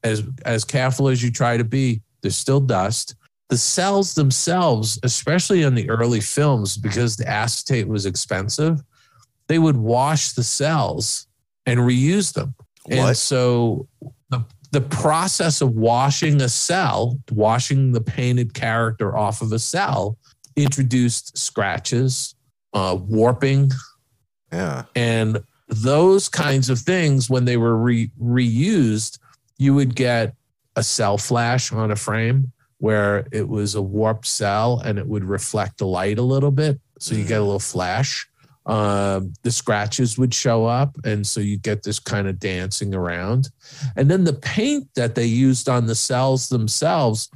As, as careful as you try to be, there's still dust. The cells themselves, especially in the early films, because the acetate was expensive, they would wash the cells and reuse them. What? And so the, the process of washing a cell, washing the painted character off of a cell, introduced scratches, uh, warping, Yeah. and those kinds of things, when they were re- reused, you would get a cell flash on a frame where it was a warped cell and it would reflect the light a little bit. So you get a little flash. Um, the scratches would show up. And so you get this kind of dancing around. And then the paint that they used on the cells themselves,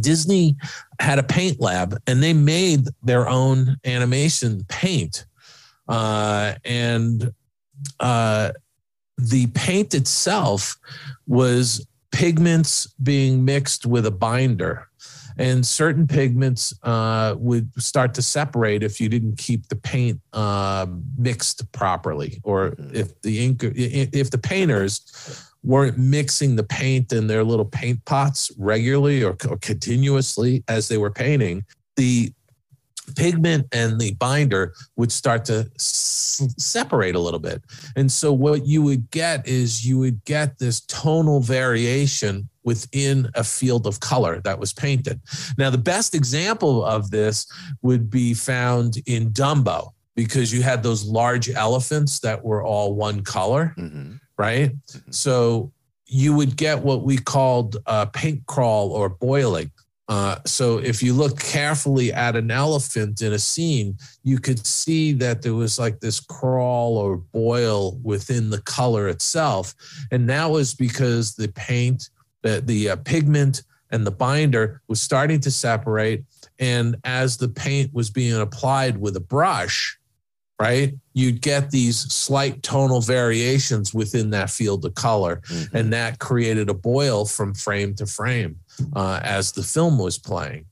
Disney had a paint lab and they made their own animation paint. Uh, and uh, the paint itself was pigments being mixed with a binder. And certain pigments uh, would start to separate if you didn't keep the paint uh, mixed properly, or if the ink, if the painters weren't mixing the paint in their little paint pots regularly or, or continuously as they were painting, the pigment and the binder would start to s- separate a little bit. And so what you would get is you would get this tonal variation within a field of color that was painted. Now the best example of this would be found in Dumbo because you had those large elephants that were all one color hmm right? So you would get what we called uh, paint crawl or boiling. Uh, so if you look carefully at an elephant in a scene, you could see that there was like this crawl or boil within the color itself, and that was because the paint, the the uh, pigment, and the binder was starting to separate, and as the paint was being applied with a brush, right? You'd get these slight tonal variations within that field of color, Mm-hmm. and that created a boil from frame to frame uh, as the film was playing.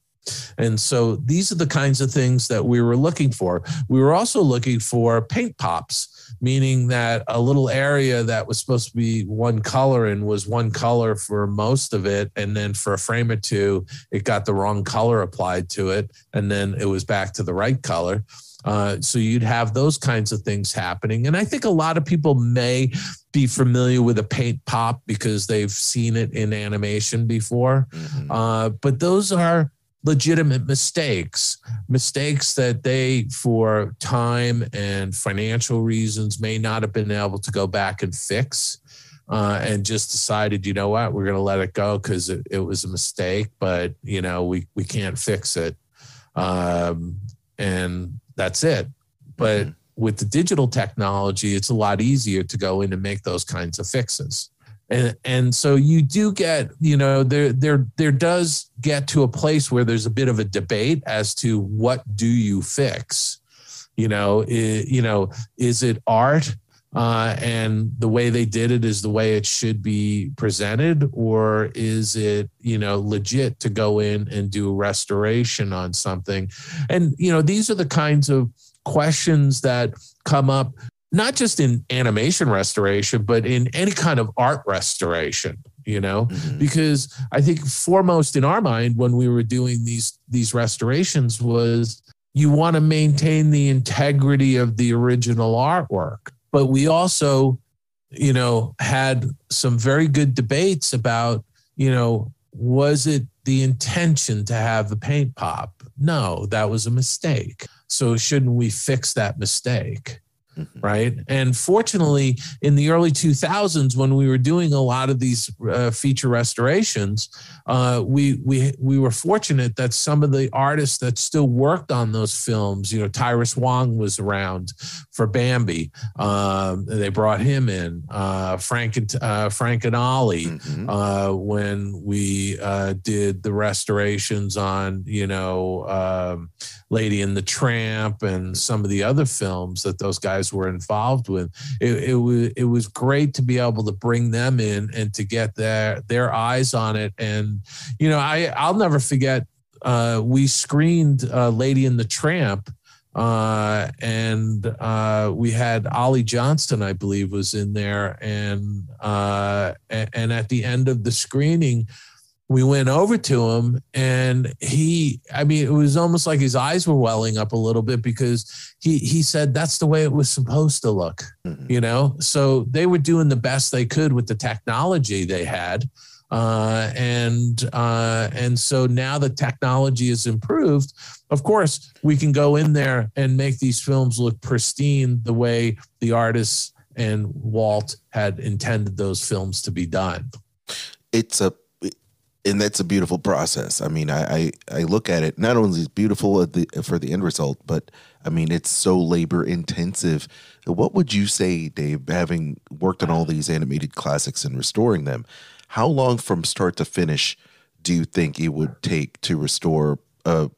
And so these are the kinds of things that we were looking for. We were also looking for paint pops, meaning that a little area that was supposed to be one color and was one color for most of it. And then for a frame or two, it got the wrong color applied to it. And then it was back to the right color. Uh, so you'd have those kinds of things happening. And I think a lot of people may be familiar with a paint pop because they've seen it in animation before. Mhm. Uh, but those are legitimate mistakes, mistakes that they, for time and financial reasons, may not have been able to go back and fix. Uh, and just decided, you know what, we're going to let it go because it, it was a mistake, but you know we we can't fix it, um, and that's it. But mm-hmm. with the digital technology, it's a lot easier to go in and make those kinds of fixes. And and so you do get you know there there there does get to a place where there's a bit of a debate as to what do you fix? You know you know is it art uh, and the way they did it is the way it should be presented or is it you know legit to go in and do a restoration on something and you know these are the kinds of questions that come up not just in animation restoration, but in any kind of art restoration, you know, Mhm. because I think foremost in our mind when we were doing these these restorations was you want to maintain the integrity of the original artwork. But we also, you know, had some very good debates about, you know, was it the intention to have the paint pop? No, that was a mistake. So shouldn't we fix that mistake? Right? And fortunately, in the early 2000s, when we were doing a lot of these uh, feature restorations, uh, we we we were fortunate that some of the artists that still worked on those films, you know, Tyrus Wong was around for Bambi. Um, they brought him in. Uh, Frank and uh, Frank and Ollie Mhm. uh, when we uh, did the restorations on, you know, um, Lady and the Tramp and some of the other films that those guys were involved with. It, it was it was great to be able to bring them in and to get their their eyes on it. And you know, I I'll never forget. Uh, we screened uh, Lady in the Tramp. Uh, and uh, we had Ollie Johnston, I believe, was in there, and uh, and at the end of the screening, we went over to him and he i mean it was almost like his eyes were welling up a little bit because he he said that's the way it was supposed to look Mhm. you know? So they were doing the best they could with the technology they had uh, and uh, and so now the technology is improved. Of course we can go in there and make these films look pristine the way the artists and walt had intended those films to be done. It's a and that's a beautiful process. I mean, I I, I look at it not only is beautiful the, for the end result, but I mean it's so labor intensive. What would you say, Dave, having worked on all these animated classics and restoring them? How long from start to finish do you think it would take to restore a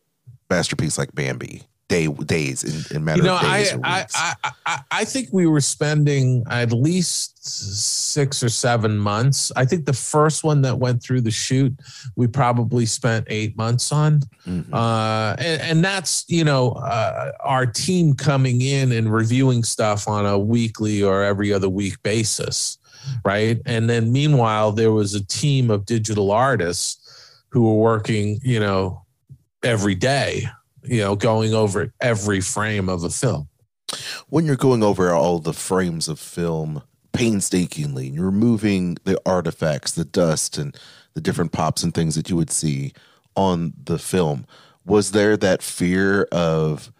masterpiece like Bambi? Day days in, in matter you know, of days I, I. I, I, I think we were spending at least six or seven months. I think the first one that went through the shoot, we probably spent eight months on. Mhm. Uh, and, and that's, you know, uh, our team coming in and reviewing stuff on a weekly or every other week basis. Right. And then meanwhile, there was a team of digital artists who were working, you know, every day, you know, going over every frame of a film. when you're going over all the frames of film painstakingly, you're removing the artifacts, the dust, and the different pops and things that you would see on the film. Was there that fear of,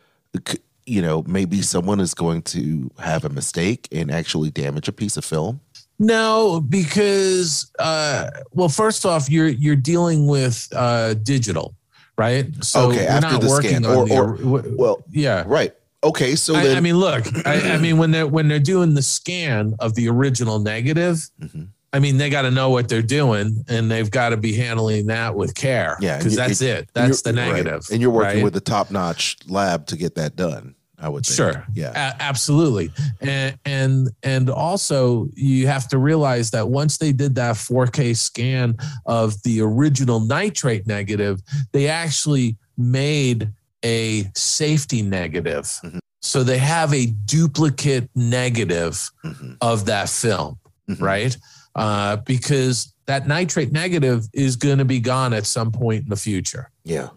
you know, maybe someone is going to have a mistake and actually damage a piece of film? No, because uh, well, first off, you're you're dealing with uh, digital, right? So Okay, after not the working scan, on or- the, or- Well, yeah. right. Okay, so I, then I mean, look, I, I mean, when they're when they're doing the scan of the original negative, Mhm. I mean, they got to know what they're doing, and they've got to be handling that with care. Yeah, because that's it. That's the you're- right. negative, and you're working right? with the top-notch lab to get that done. I would think. Sure. Yeah. A- absolutely. And and and also you have to realize that once they did that 4K scan of the original nitrate negative, they actually made a safety negative. Mhm. So they have a duplicate negative Mhm. of that film, Mhm. right? Uh, because that nitrate negative is going to be gone at some point in the future Yeah.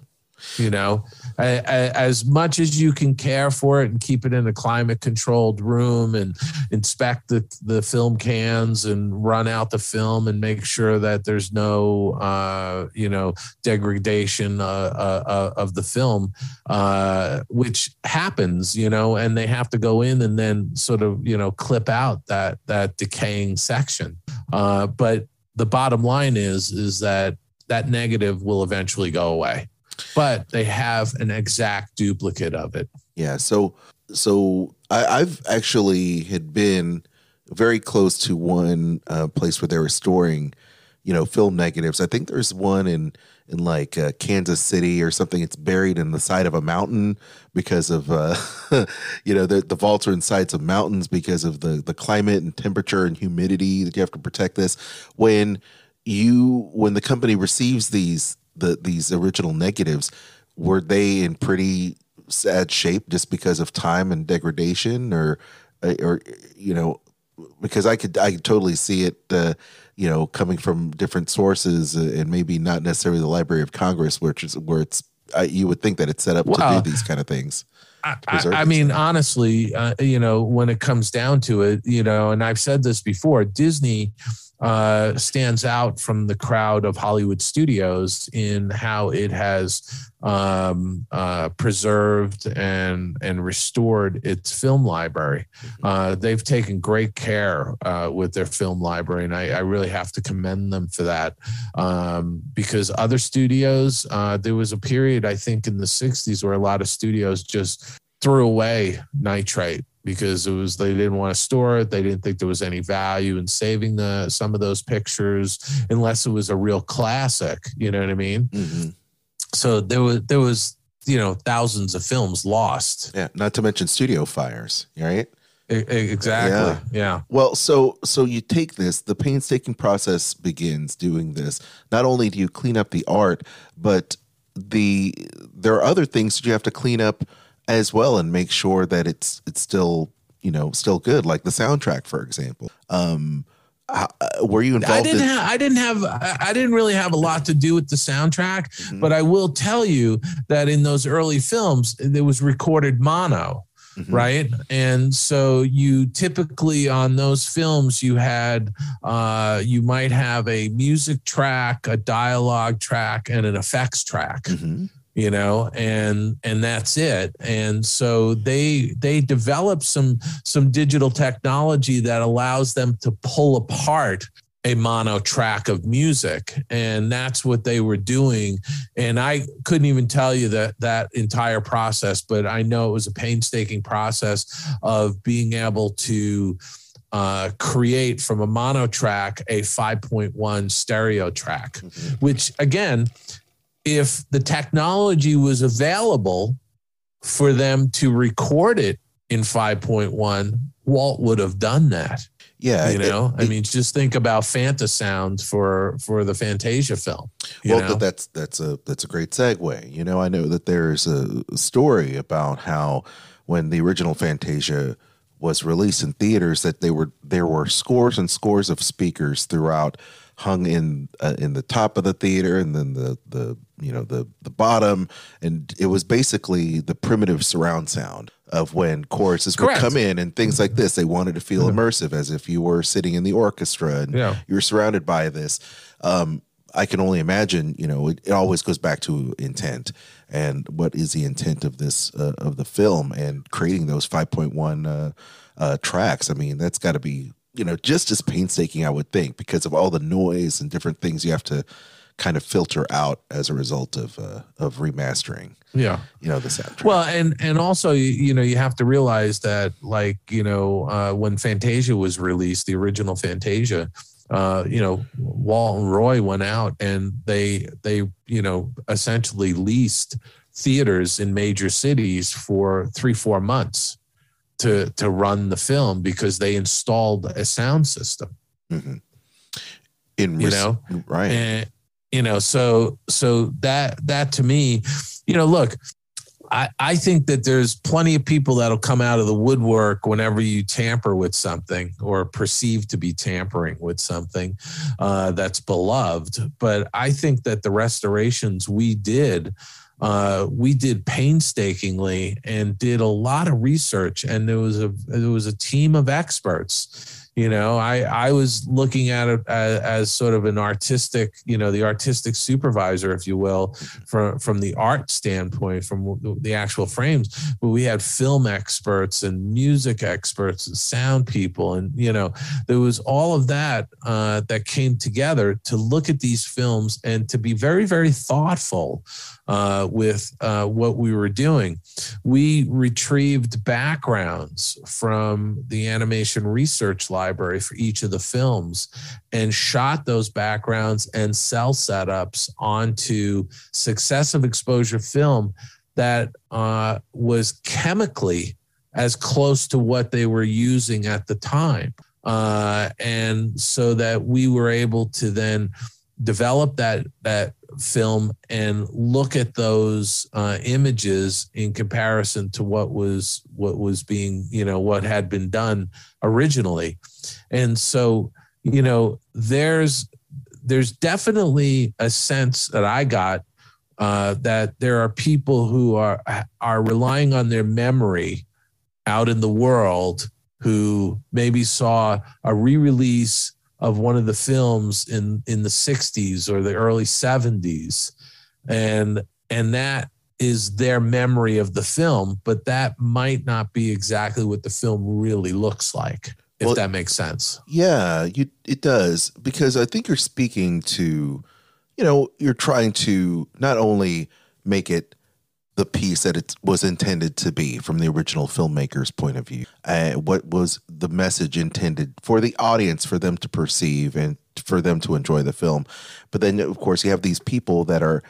you know As much as you can care for it and keep it in a climate controlled room and inspect the, the film cans and run out the film and make sure that there's no uh, you know degradation uh, uh, uh, of the film uh, which happens you know and they have to go in and then sort of you know clip out that that decaying section. Uh, but the bottom line is is that that negative will eventually go away but they have an exact duplicate of it. Yeah. So so I, I've actually had been very close to one uh, place where they're restoring, you know, film negatives. I think there's one in in like uh, Kansas City or something. It's buried in the side of a mountain because of uh, you know the the vaults are in sides of mountains because of the the climate and temperature and humidity that you have to protect this. When you when the company receives these the these original negatives, were they in pretty sad shape just because of time and degradation, or or you know, because I could I could totally see it, uh, you know, coming from different sources uh, and maybe not necessarily the Library of Congress, which is where it's I, you would think that it's set up Well, to do these kind of things. I, I, I mean, things. honestly, uh, you know, when it comes down to it, you know, and I've said this before, Disney uh, stands out from the crowd of Hollywood studios in how it has um, uh, preserved and and restored its film library. Uh, they've taken great care uh, with their film library, and I, I, really have to commend them for that. Um, because other studios, uh, there was a period I think in the '60s where a lot of studios just threw away nitrate because it was they didn't want to store it they didn't think there was any value in saving the some of those pictures unless it was a real classic you know what i mean mm-hmm. so there was there was you know thousands of films lost yeah not to mention studio fires right exactly yeah. yeah. well so so you take this the painstaking process begins doing this not only do you clean up the art but the there are other things that you have to clean up as well and make sure that it's it's still you know still good like the soundtrack for example um uh, were you involved I didn't in- have I didn't have I didn't really have a lot to do with the soundtrack mm-hmm. but I will tell you that in those early films there was recorded mono Mm-hmm. right and so you typically on those films you had uh, you might have a music track a dialogue track and an effects track mm-hmm you know and and that's it. And so they they develop some some digital technology that allows them to pull apart a mono track of music. And that's what they were doing. And i couldn't even tell you that that entire process but i know it was a painstaking process of being able to uh, create from a mono track a 5.1 stereo track, mm-hmm. which again if the technology was available for them to record it in 5.1, Walt would have done that. Yeah, you know, it, it, I mean, just think about Fantasound for for the Fantasia film. well, know? that's that's a that's a great segue. You know, I know that there's a story about how when the original Fantasia was released in theaters, that they were there were scores and scores of speakers throughout hung in uh, in the top of the theater and then the the you know the the bottom. And it was basically the primitive surround sound of when choruses Correct. would come in and things like this. They wanted to feel immersive as if you were sitting in the orchestra and yeah. you were surrounded by this. Um, i can only imagine you know it, it, always goes back to intent and what is the intent of this uh, of the film and creating those 5.1 uh, uh, tracks. I mean that's got to be you know, just as painstaking, I would think, because of all the noise and different things you have to kind of filter out as a result of uh, of remastering. Yeah, you know the soundtrack. Well, and and also you know you have to realize that like you know uh, when Fantasia was released, the original Fantasia, uh, you know Walt and Roy went out and they they you know essentially leased theaters in major cities for three four months to to run the film because they installed a sound system. Mm-hmm. In you know, right? And, you know, so so that that to me, you know, look, I, I think that there's plenty of people that'll come out of the woodwork whenever you tamper with something or perceive to be tampering with something uh, that's beloved. But I think that the restorations we did uh, we did painstakingly and did a lot of research and there was a there was a team of experts. You know i i was looking at it as, as, sort of an artistic you know the artistic supervisor if you will from from the art standpoint from the actual frames. But we had film experts and music experts and sound people and you know there was all of that uh, that came together to look at these films and to be very very thoughtful uh, with uh, what we were doing. We retrieved backgrounds from the animation research library for each of the films and shot those backgrounds and cell setups onto successive exposure film that uh, was chemically as close to what they were using at the time. Uh, and so that we were able to then develop that that film and look at those uh, images in comparison to what was what was being you know what had been done originally. And so you know there's there's definitely a sense that i got uh, that there are people who are are relying on their memory out in the world who maybe saw a re-release of one of the films in in the 60s or the early 70s and and that is their memory of the film but that might not be exactly what the film really looks like if Well- that makes sense. Yeah, you it does because I think you're speaking to, you know, you're trying to not only make it the piece that it was intended to be from the original filmmaker's point of view, uh, what was the message intended for the audience for them to perceive and for them to enjoy the film, but then of course you have these people that are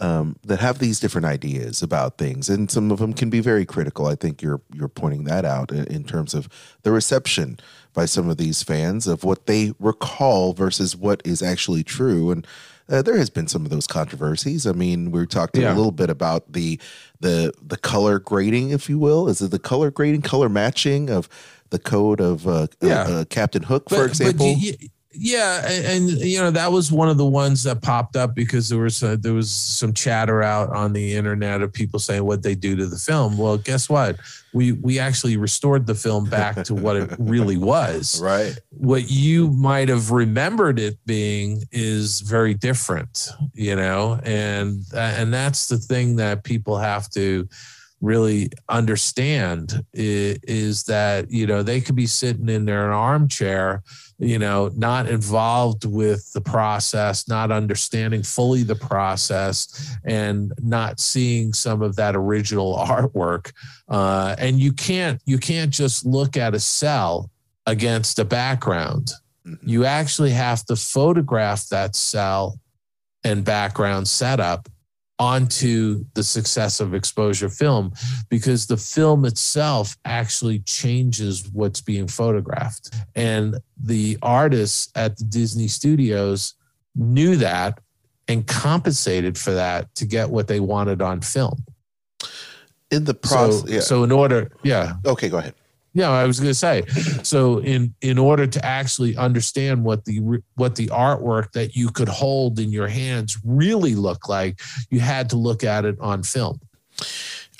um, that have these different ideas about things, and some of them can be very critical. I think you're you're pointing that out in, in terms of the reception by some of these fans of what they recall versus what is actually true, and uh, there has been some of those controversies. I mean, we talked Yeah. a little bit about the the the color grading, if you will. Is it the color grading, color matching of the code of uh, Yeah. uh, uh, Captain Hook, for example? y- y- yeah, and, and you know that was one of the ones that popped up because there was uh there was some chatter out on the internet of people saying what they do to the film. Well, guess what? We we actually restored the film back to what it really was. right. What you might have remembered it being is very different, you know, and and that's the thing that people have to really understand is, is that you know they could be sitting in their armchair you know not involved with the process not understanding fully the process and not seeing some of that original artwork uh, and you can't you can't just look at a cell against a background Mhm. you actually have to photograph that cell and background setup onto the successive exposure film because the film itself actually changes what's being photographed. And the artists at the Disney studios knew that and compensated for that to get what they wanted on film. In the So, process, yeah. so in order, yeah, okay, go ahead. Yeah, I was going to say. So in in order to actually understand what the what the artwork that you could hold in your hands really looked like, you had to look at it on film.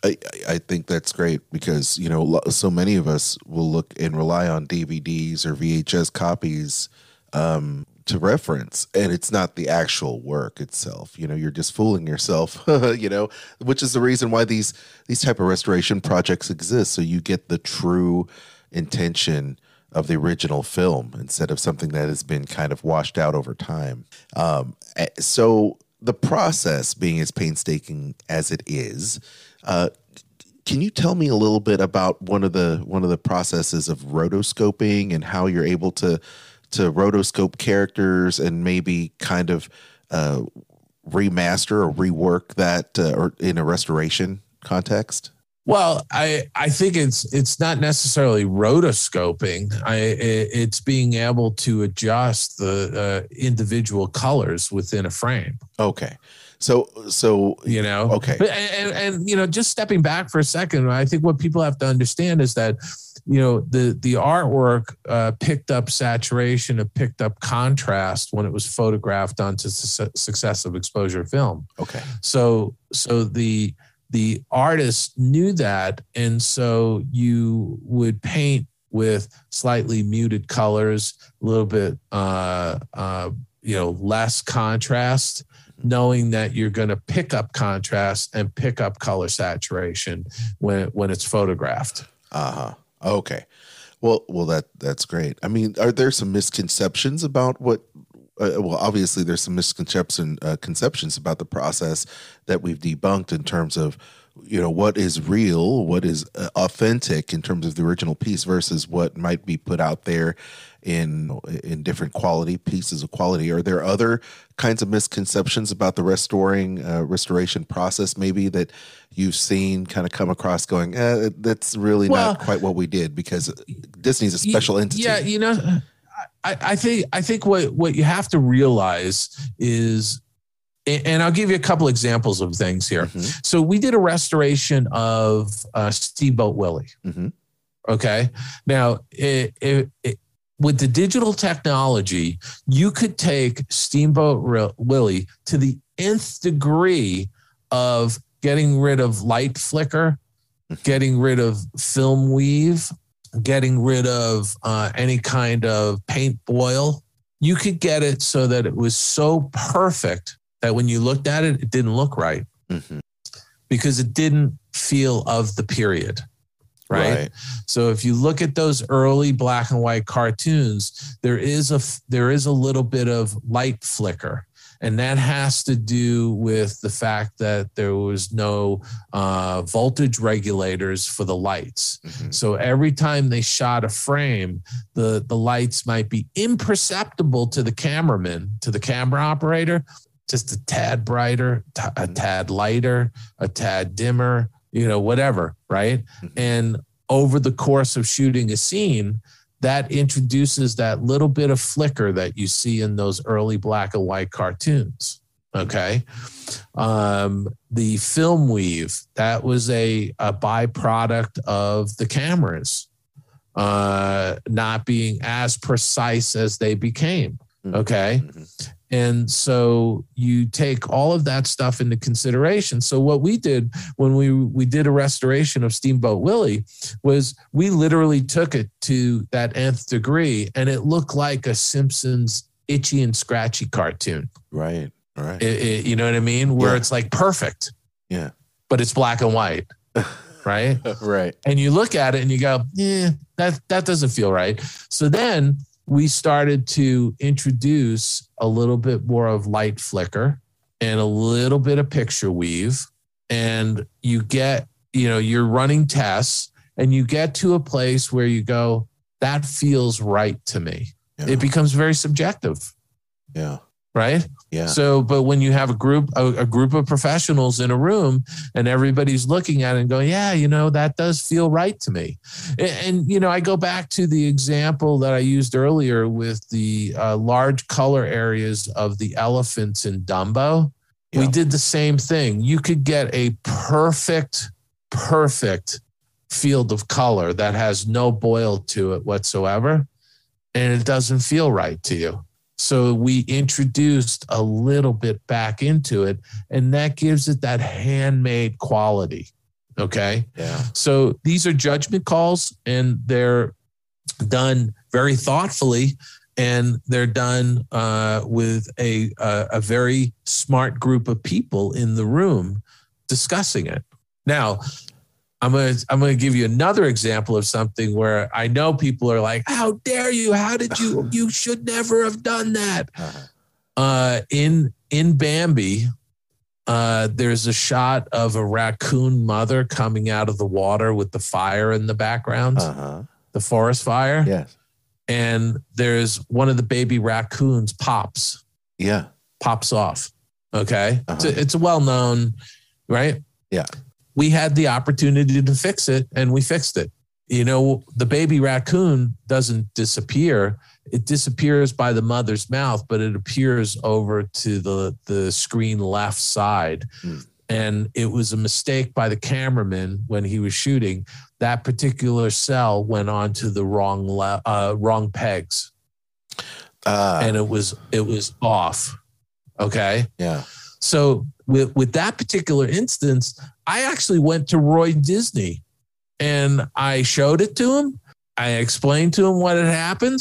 I, I- think that's great because you know so many of us will look and rely on DVDs or VHS copies um, to reference, and it's not the actual work itself. You know, you're just fooling yourself. you know, which is the reason why these these type of restoration projects exist, so you get the true intention of the original film instead of something that has been kind of washed out over time. Um, eh, so the process being as painstaking as it is, uh, can you tell me a little bit about one of the one of the processes of rotoscoping and how you're able to to rotoscope characters and maybe kind of uh, remaster or rework that uh, or in a restoration context? Well, I I think it's it's not necessarily rotoscoping. I it, it's being able to adjust the uh, individual colors within a frame. Okay, so so You know. Okay. But, and, and and you know, just stepping back for a second, I think what people have to understand is that you know the the artwork uh, picked up saturation, it picked up contrast when it was photographed onto su- successive exposure film. okay, so so the the artist knew that and so you would paint with slightly muted colors a little bit uh uh you know less contrast knowing that you're going to pick up contrast and pick up color saturation when when it's photographed uh huh, okay. Well, well, that that's great. I mean, are there some misconceptions about what? Uh, well, obviously, there's some misconception uh, conceptions about the process that we've debunked in terms of, you know, what is real, what is uh, authentic in terms of the original piece versus what might be put out there in in different quality pieces of quality. Are there other kinds of misconceptions about the restoring uh, restoration process, maybe that you've seen kind of come across, going, eh, that's really Well, not quite what we did because Disney's a special entity. Yeah, you know, I, I think I think what what you have to realize is, and I'll give you a couple examples of things here. Mhm, So we did a restoration of uh, Steamboat Willie. mhm. Okay, now it, it, it, with the digital technology, you could take Steamboat Willie to the nth degree of getting rid of light flicker, getting rid of film weave, getting rid of uh, any kind of paint boil. you could get it so that it was so perfect that when you looked at it, it didn't look right Mhm. because it didn't feel of the period. Right? Right. So if you look at those early black and white cartoons, there is a there is a little bit of light flicker, and that has to do with the fact that there was no uh, voltage regulators for the lights. Mhm. So every time they shot a frame, the the lights might be imperceptible to the cameraman, to the camera operator, just a tad brighter, t- a tad lighter, a tad dimmer, you know, whatever, right? Mhm. And over the course of shooting a scene, that introduces that little bit of flicker that you see in those early black and white cartoons. Okay. Um, the film weave, that was a, a byproduct of the cameras uh, not being as precise as they became. Mhm. Okay. Mhm. And so you take all of that stuff into consideration. So what we did when we we did a restoration of Steamboat Willie was we literally took it to that nth degree and it looked like a Simpsons itchy and scratchy cartoon. Right. Right. It- it- you know what I mean? Where Yeah. it's like perfect. Yeah. But it's black and white. right? right. and you look at it and you go, yeah, that that doesn't feel right. So then we started to introduce a little bit more of light flicker and a little bit of picture weave, and you get, you know, you're running tests, and you get to a place where you go, that feels right to me. Yeah. It becomes very subjective, yeah. Right? Yeah. So, but when you have a group, a, a group of professionals in a room, and everybody's looking at it and going, "Yeah, you know, that does feel right to me," and, and you know, I go back to the example that I used earlier with the uh, large color areas of the elephants in Dumbo. We did the same thing. You could get a perfect, perfect field of color that has no boil to it whatsoever, and it doesn't feel right to you. So we introduced a little bit back into it, and that gives it that handmade quality. Okay. Yeah. So these are judgment calls, and they're done very thoughtfully, and they're done uh, with a, a a very smart group of people in the room discussing it. Now, I'm gonna I'm gonna give you another example of something where I know people are like, "How dare you? How did you? You should never have done that." Uh-huh. Uh, in in Bambi, uh, there's a shot of a raccoon mother coming out of the water with the fire in the background, Uh-huh. the forest fire, Yes. and there's one of the baby raccoons pops Yeah. pops off. Okay. Uh-huh. a, it's a well known, right? Yeah. We had the opportunity to fix it and we fixed it. You know, the baby raccoon doesn't disappear. It disappears by the mother's mouth, but it appears over to the, the screen left side. Hmm. And it was a mistake by the cameraman when he was shooting. That particular cel went onto the wrong le- uh, wrong pegs, Uh, and it was it was off. Okay. yeah. So with with that particular instance, I actually went to Roy Disney and I showed it to him. I explained to him what had happened.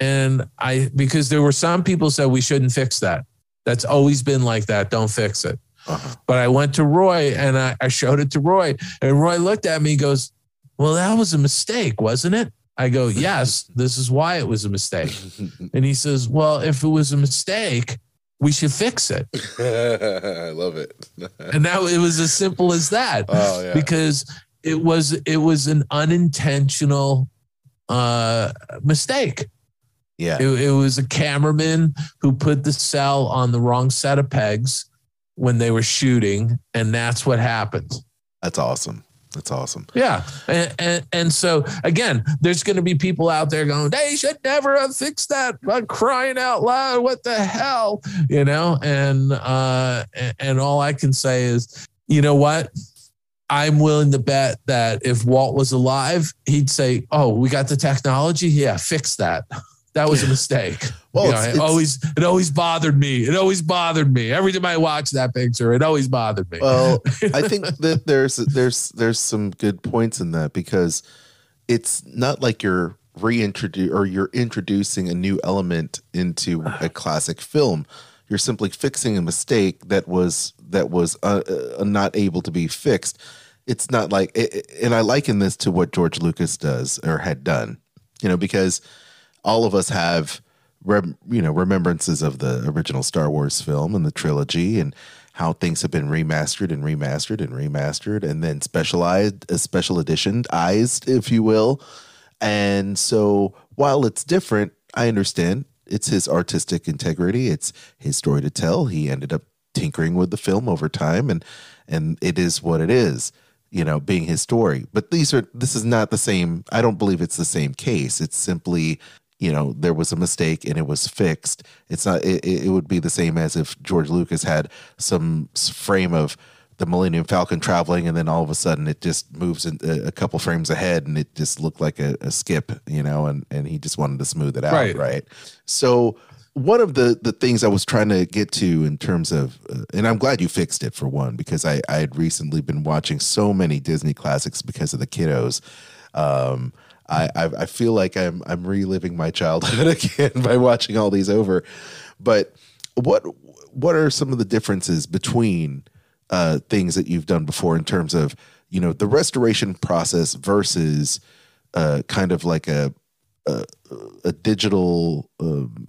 And I because there were some people said we shouldn't fix that. That's always been like that. Don't fix it. Uh-huh. But I went to Roy and I, I showed it to Roy. And Roy looked at me and goes, Well, that was a mistake, wasn't it? I go, Yes, this is why it was a mistake. And he says, Well, if it was a mistake, we should fix it. I love it. and now it was as simple as that oh yeah. because it was it was an unintentional uh mistake yeah. it, it was a cameraman who put the cel on the wrong set of pegs when they were shooting and that's what happened That's awesome. That's awesome. yeah. And and, and so again there's going to be people out there going they should never have fixed that i'm crying out loud. What the hell? You know? And uh and all i can say is you know what? I'm willing to bet that if walt was alive he'd say oh we got the technology? Yeah fix that that was a mistake Well, You know, it's- it always it always bothered me it always bothered me every time i watch that picture it always bothered me Well, I think that there's there's there's some good points in that because it's not like you're reintroduce or you're introducing a new element into a classic film. You're simply fixing a mistake that was that was uh, uh, not able to be fixed. It's not like, and I liken this to what George Lucas does or had done, you know, because all of us have, rem, you know, remembrances of the original Star Wars film and the trilogy and how things have been remastered and remastered and remastered and then specialized, a uh, special editionized, if you will. And so while it's different, I understand it's his artistic integrity. It's his story to tell. He ended up tinkering with the film over time and and it is what it is you know being his story but these are this is not the same i don't believe it's the same case it's simply you know there was a mistake and it was fixed it's not it, it would be the same as if george lucas had some frame of the millennium falcon traveling and then all of a sudden it just moves in a, couple frames ahead and it just looked like a, a, skip you know and and he just wanted to smooth it out right, right? so one of the the things I was trying to get to in terms of, uh, and I'm glad you fixed it for one because I I had recently been watching so many Disney classics because of the kiddos. Um, I, I I feel like I'm I'm reliving my childhood again by watching all these over. But what what are some of the differences between uh, things that you've done before in terms of you know the restoration process versus uh, kind of like a a, a digital um,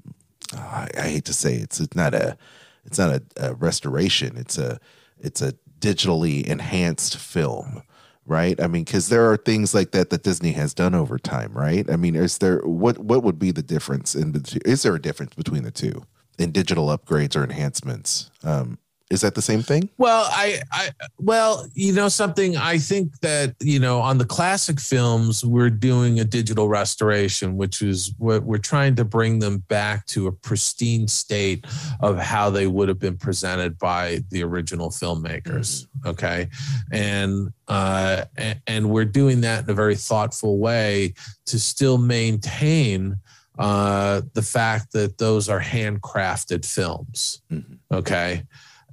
I, I, hate to say it, it's, it's not a it's not a, a, restoration. It's a it's a digitally enhanced film, right? I mean, because there are things like that that Disney has done over time, right? I mean, is there what what would be the difference in is there a difference between the two in digital upgrades or enhancements? Um, is that the same thing? Well, I, I, well, you know, something I think that, you know, on the classic films, we're doing a digital restoration, which is what we're trying to bring them back to a pristine state of how they would have been presented by the original filmmakers. Mm-hmm. Okay. And, uh, and, and we're doing that in a very thoughtful way to still maintain uh, the fact that those are handcrafted films. Mm-hmm. Okay.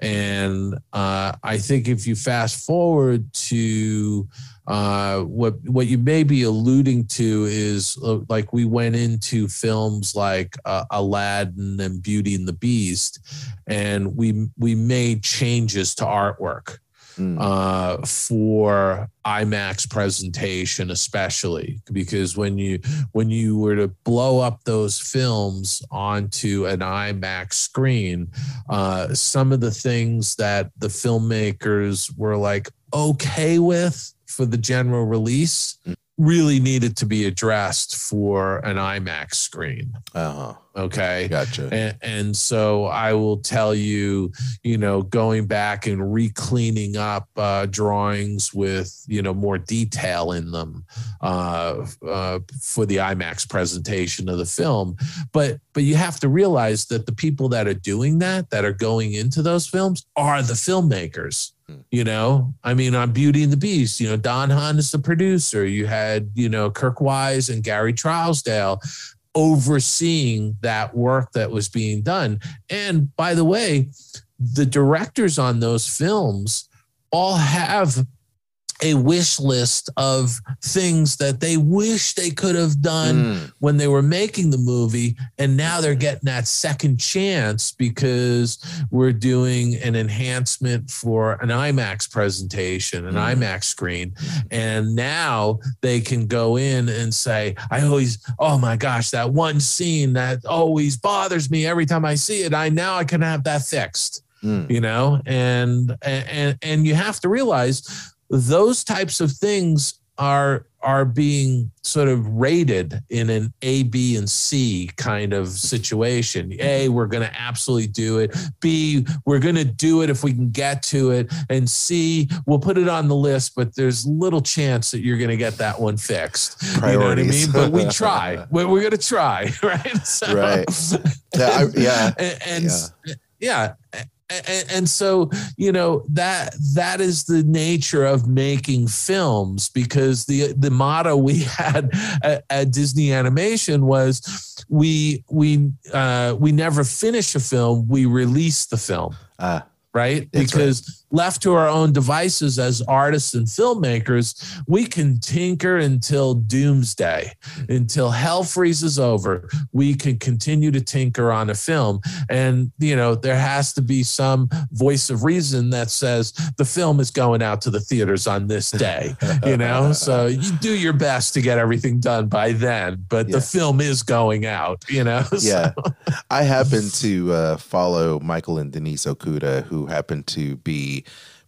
And uh, I think if you fast forward to uh, what what you may be alluding to is uh, like we went into films like uh, Aladdin and Beauty and the Beast, and we we made changes to artwork mm. uh, for IMAX presentation, especially because when you when you were to blow up those films onto an IMAX screen, uh, some of the things that the filmmakers were like okay with for the general release mm really needed to be addressed for an IMAX screen. Uh-huh. Okay. Gotcha. And, and, so I will tell you, you know, going back and re-cleaning up uh, drawings with, you know, more detail in them uh, uh, for the IMAX presentation of the film. But but you have to realize that the people that are doing that, that are going into those films, are the filmmakers. You know, I mean, on Beauty and the Beast, you know, Don Hahn is the producer. You had, you know, Kirk Wise and Gary Trousdale overseeing that work that was being done. And by the way, the directors on those films all have a wish list of things that they wish they could have done mm. when they were making the movie. And now they're getting that second chance because we're doing an enhancement for an IMAX presentation, an mm. IMAX screen. And now they can go in and say, I always, oh my gosh, that one scene that always bothers me every time I see it. I now I can have that fixed. Mm. You know, and and and you have to realize those types of things are are being sort of rated in an A, B, and C kind of situation. A, we're going to absolutely do it. B, we're going to do it if we can get to it. And C, we'll put it on the list, but there's little chance that you're going to get that one fixed. Priorities. You know what I mean? But we try. we're, going to try, right? So, right. Yeah. I, yeah. And, and yeah. yeah and, and, so you know that that is the nature of making films because the the motto we had at, at Disney Animation was we we uh, we never finish a film we release the film. Ah. Right? Because left to our own devices as artists and filmmakers, we can tinker until doomsday, until hell freezes over. We can continue to tinker on a film. And, you know, there has to be some voice of reason that says the film is going out to the theaters on this day, you know? so you do your best to get everything done by then, but Yeah. the film is going out, you know? So- Yeah. I happen to uh, follow Michael and Denise Okuda, who happen to be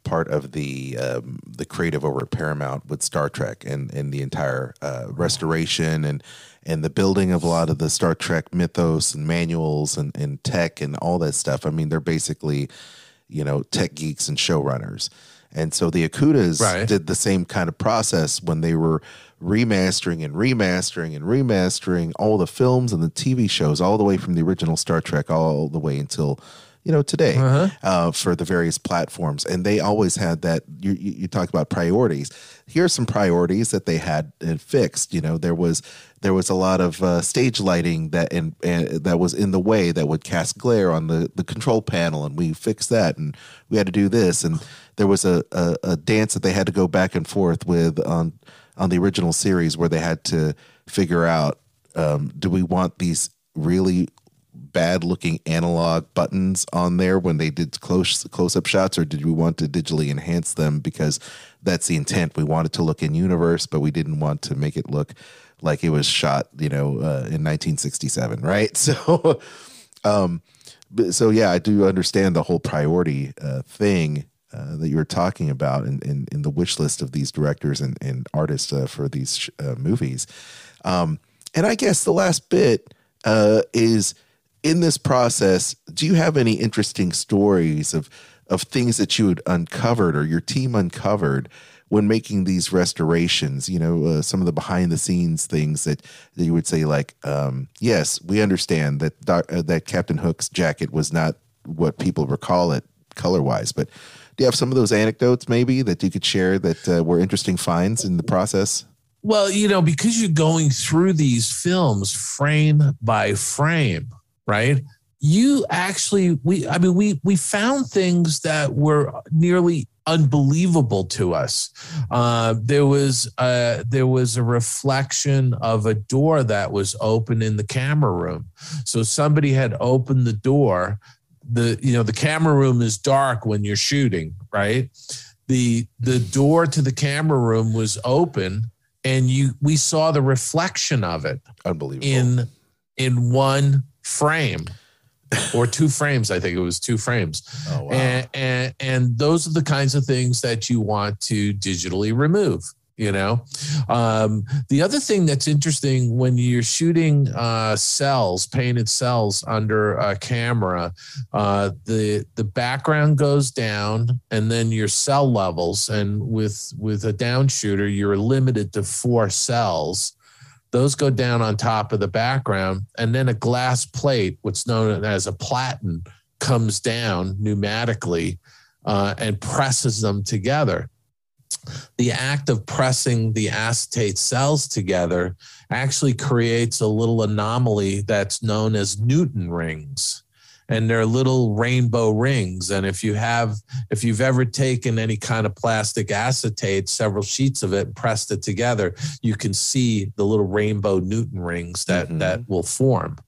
part of the um, the creative over at Paramount with Star Trek and, and the entire uh, restoration and and the building of a lot of the Star Trek mythos and manuals and, and tech and all that stuff. I mean, they're basically, you know, tech geeks and showrunners. And so the Okudas Right. did the same kind of process when they were remastering and remastering and remastering all the films and the TV shows, all the way from the original Star Trek all the way until you know today uh for the various platforms. And they always had that. You, you, you talk about priorities. Here are some priorities that they had uh, fixed. You know, there was there was a lot of uh, stage lighting that and, and that was in the way that would cast glare on the the control panel, and we fixed that, and we had to do this, and there was a, a, a dance that they had to go back and forth with on on the original series where they had to figure out um, do we want these really bad looking analog buttons on there when they did close close up shots or did we want to digitally enhance them? Because that's the intent. We wanted to look in universe but we didn't want to make it look like it was shot you know uh, in 1967 right? So um so yeah i do understand the whole priority uh, thing uh, that you were talking about in, in, in the wish list of these directors and, and artists uh, for these uh, movies. Um, and I guess the last bit uh, is in this process, do you have any interesting stories of, of things that you had uncovered or your team uncovered when making these restorations? You know, uh, some of the behind the scenes things that, that you would say, like, um, yes, we understand that, doc, uh, that Captain Hook's jacket was not what people recall it color wise, but do you have some of those anecdotes maybe that you could share that uh, were interesting finds in the process? Well, you know, because you're going through these films frame by frame, right? You actually we I mean we we found things that were nearly unbelievable to us. Uh, there was uh, there was a reflection of a door that was open in the camera room. So somebody had opened the door. The you know the camera room is dark when you're shooting, right? The the door to the camera room was open and you we saw the reflection of it Unbelievable. in in one frame or two frames i think it was two frames. Oh, wow. and, and and those are the kinds of things that you want to digitally remove you know? Um, the other thing that's interesting when you're shooting uh, cels painted cels under a camera uh, the the background goes down and then your cel levels and with with a down shooter you're limited to four cels those go down on top of the background and then a glass plate what's known as a platen comes down pneumatically uh, and presses them together the act of pressing the acetate cels together actually creates a little anomaly that's known as Newton rings. And they're little rainbow rings. And if you have, if you've ever taken any kind of plastic acetate, several sheets of it, and pressed it together, you can see the little rainbow Newton rings that Mhm. that will form.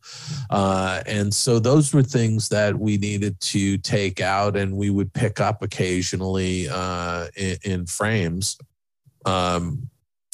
Uh, and so those were things that we needed to take out, and we would pick up occasionally uh, in, in frames. Um,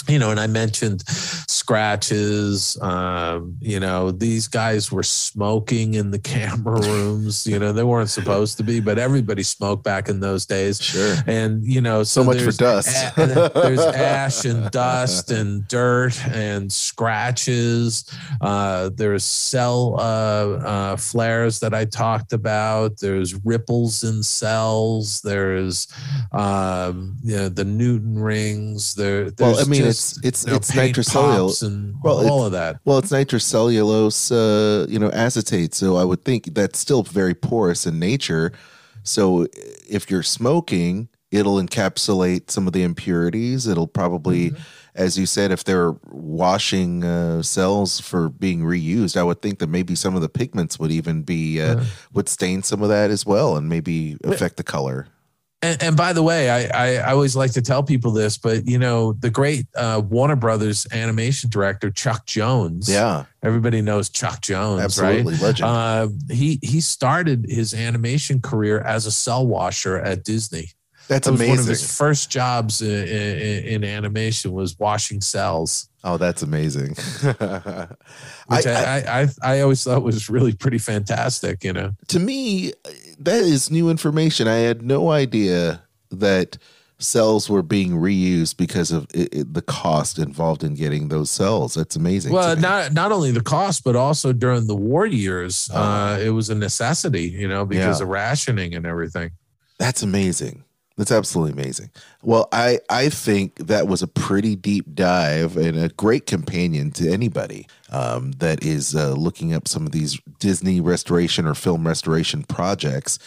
you know, and I mentioned scratches. Um, you know, these guys were smoking in the camera rooms. You know, they weren't supposed to be, but everybody smoked back in those days. sure. And you know, So much for dust. a- there's ash and dust and dirt and scratches. Uh, there's cel uh, uh, flares that I talked about. There's ripples in cels. There's um, you know, the Newton rings. There. Well, I mean, just, it's it's you know, it's nitrocellulose. and Well, all of that. Well, it's nitrocellulose, uh, you know, acetate. So I would think that's still very porous in nature. So if you're smoking, it'll encapsulate some of the impurities. It'll probably, Mm-hmm. as you said, if they're washing uh, cels for being reused, I would think that maybe some of the pigments would even be uh, would stain some of that as well, and maybe affect the color. And, and by the way, I, I, I always like to tell people this, but you know, the great uh, Warner Brothers animation director Chuck Jones. Yeah, everybody knows Chuck Jones, absolutely right? legend. Uh, he he started his animation career as a cel washer at Disney. That's That amazing. one of his first jobs in, in, in animation was washing cels, oh, that's amazing. which I- I, I, I, I always thought was really pretty fantastic. You know, to me, that is new information. I had no idea that cels were being reused because of it, it- the cost involved in getting those cels. That's amazing. well, not not only the cost, but also during the war years, uh, it was a necessity. You know, because Yeah. of rationing and everything. That's amazing. That's absolutely amazing. Well, I I think that was a pretty deep dive and a great companion to anybody um, that is uh, looking up some of these Disney restoration or film restoration projects.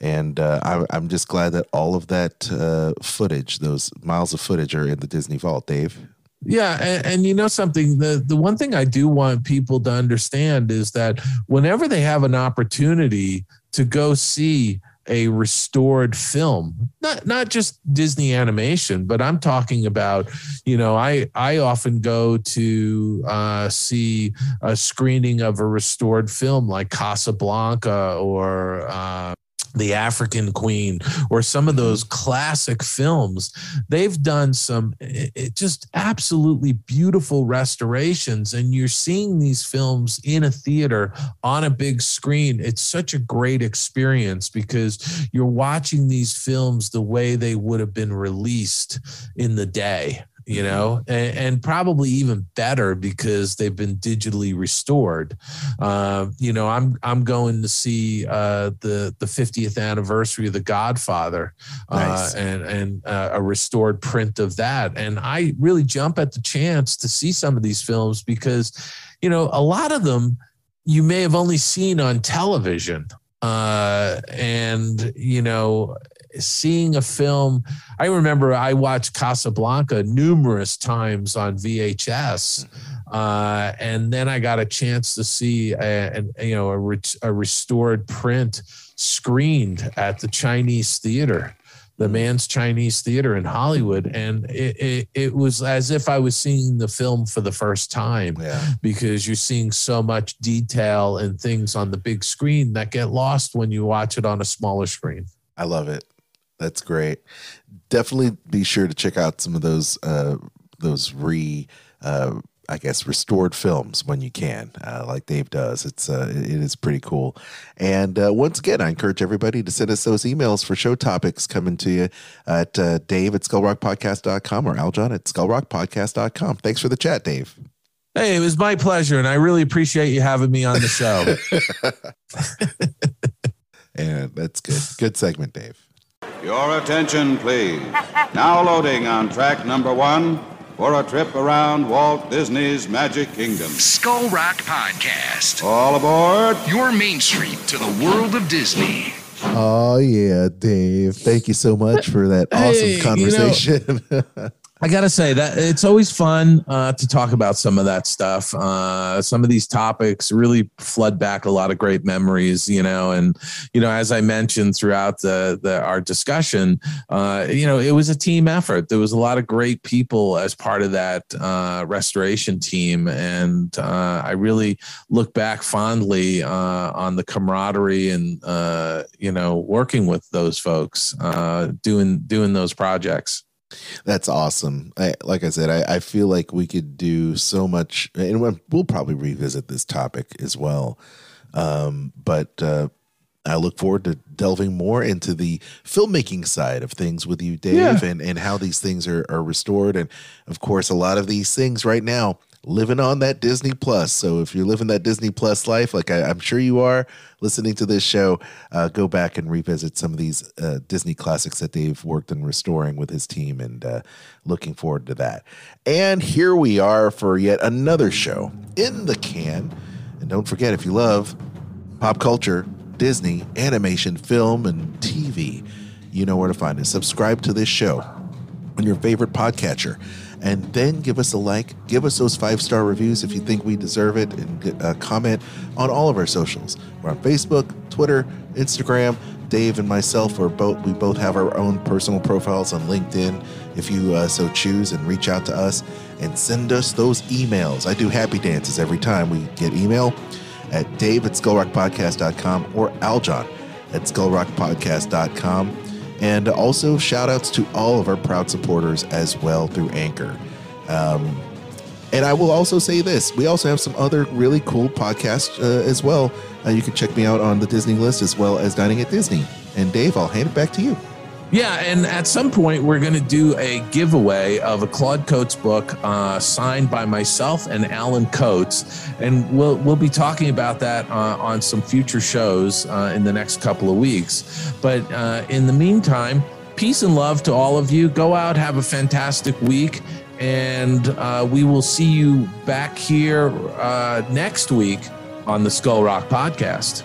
And uh, I, I'm just glad that all of that uh, footage, those miles of footage, are in the Disney Vault. Dave. Yeah, and, and you know something, the the one thing I do want people to understand is that whenever they have an opportunity to go see a restored film, not not just Disney animation, but I'm talking about, you know, I I often go to uh, see a screening of a restored film like Casablanca or. Uh, the African Queen, or some of mm-hmm. those classic films, they've done some it, it just absolutely beautiful restorations. And you're seeing these films in a theater on a big screen. It's such a great experience because you're watching these films the way they would have been released in the day. You know, and, and probably even better because they've been digitally restored. Uh, you know, I'm I'm going to see uh, the the 50th anniversary of The Godfather, Nice. uh, and and uh, a restored print of that. And I really jump at the chance to see some of these films because, you know, a lot of them you may have only seen on television. Uh, and you know, seeing a film, I remember I watched Casablanca numerous times on VHS. Uh, and then I got a chance to see a, an you know a, re- a restored print screened at the Chinese theater, the Mann's Chinese Theater in Hollywood, and it, it it was as if I was seeing the film for the first time Yeah. because you're seeing so much detail and things on the big screen that get lost when you watch it on a smaller screen. I love it. That's great. Definitely be sure to check out some of those uh, those re uh, I guess restored films when you can, uh, like Dave does. It's uh, it is pretty cool. And uh, once again, I encourage everybody to send us those emails for show topics coming to you at uh, Dave at skullrockpodcast.com or Aljon at skullrockpodcast.com. Thanks for the chat, Dave. Hey, it was my pleasure, and I really appreciate you having me on the show. And that's good. Good segment, Dave. Your attention, please. Now loading on track number one for a trip around Walt Disney's Magic Kingdom. Skull Rock Podcast. All aboard. Your main street to the world of Disney. Oh yeah, Dave. Thank you so much for that Hey, awesome you know- conversation. I gotta say that it's always fun uh, to talk about some of that stuff. Uh, some of these topics really flood back a lot of great memories, you know. And you know, as I mentioned throughout the, the our discussion, uh, you know, it was a team effort. There was a lot of great people as part of that uh, restoration team, and uh, I really look back fondly uh, on the camaraderie and you know working with those folks, doing doing those projects. That's awesome. I, like I said, I, I feel like we could do so much, and we'll- probably revisit this topic as well. Um, but uh, I look forward to delving more into the filmmaking side of things with you, Dave, Yeah. and, and how these things are, are restored. And of course, a lot of these things right now living on that Disney Plus. So if you're living that Disney Plus life, like I, I'm sure you are listening to this show, uh, go back and revisit some of these uh, Disney classics that they've worked on restoring with his team and uh, looking forward to that. And here we are for yet another show in the can. And don't forget, if you love pop culture, Disney, animation, film, and TV, you know where to find us. Subscribe to this show on your favorite podcatcher. And then give us a like, give us those five star reviews if you think we deserve it, and comment on all of our socials. We're on Facebook, Twitter, Instagram. Dave and myself are both. We both have our own personal profiles on LinkedIn. If you uh, so choose, and reach out to us and send us those emails. I do happy dances every time we get email at Dave at SkullRockPodcast.com or Aljon at SkullRockPodcast.com. And also shout outs to all of our proud supporters as well through Anchor. Um, and I will also say this we also have some other really cool podcasts uh, as well. Uh, you can check me out on the Disney list as well as Dining at Disney. And Dave, I'll hand it back to you. Yeah, and at some point we're going to do a giveaway of a Claude Coats book uh, signed by myself and Alan Coats, and we'll we'll be talking about that uh, on some future shows uh, in the next couple of weeks. But uh, in the meantime, peace and love to all of you. Go out, have a fantastic week, and uh, we will see you back here uh, next week on the Skull Rock Podcast.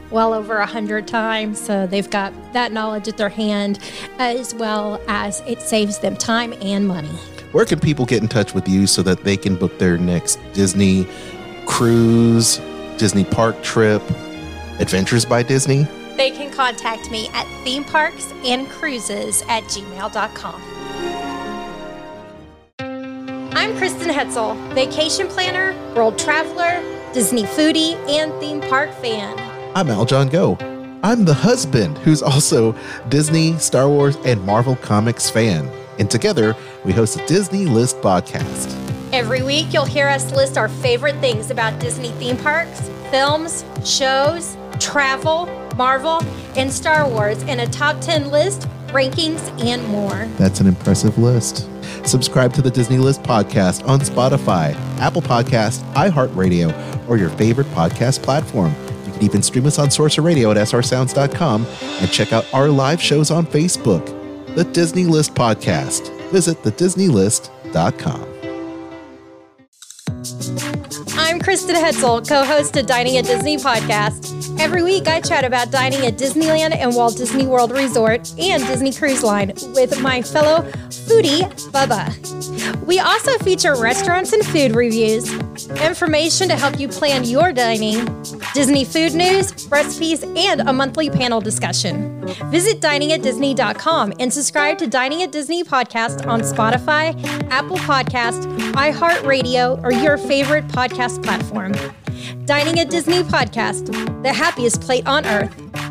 well over a hundred times, so they've got that knowledge at their hand, as well as it saves them time and money. Where can people get in touch with you so that they can book their next Disney cruise, Disney park trip, Adventures by Disney? They can contact me at theme parks and cruises at gmail.com. I'm Kristen Hetzel, vacation planner, world traveler, Disney foodie, and theme park fan. I'm Aljon Go. I'm the husband who's also Disney, Star Wars, and Marvel Comics fan. And together, we host a Disney List podcast. Every week, you'll hear us list our favorite things about Disney theme parks, films, shows, travel, Marvel, and Star Wars in a top 10 list, rankings, and more. That's an impressive list. Subscribe to the Disney List podcast on Spotify, Apple Podcast, iHeartRadio, or your favorite podcast platform. You even stream us on Sorcerer Radio at srsounds.com and check out our live shows on Facebook. The Disney List podcast. Visit thedisneylist.com. I'm Kristen Hetzel, co host of Dining at Disney podcast. Every week, I chat about dining at Disneyland and Walt Disney World Resort and Disney Cruise Line with my fellow foodie, Bubba. We also feature restaurants and food reviews, information to help you plan your dining, Disney food news, recipes, and a monthly panel discussion. Visit diningatdisney.com and subscribe to Dining at Disney podcast on Spotify, Apple Podcast, iHeartRadio, or your favorite podcast platform. Dining at Disney podcast, the happiest plate on earth.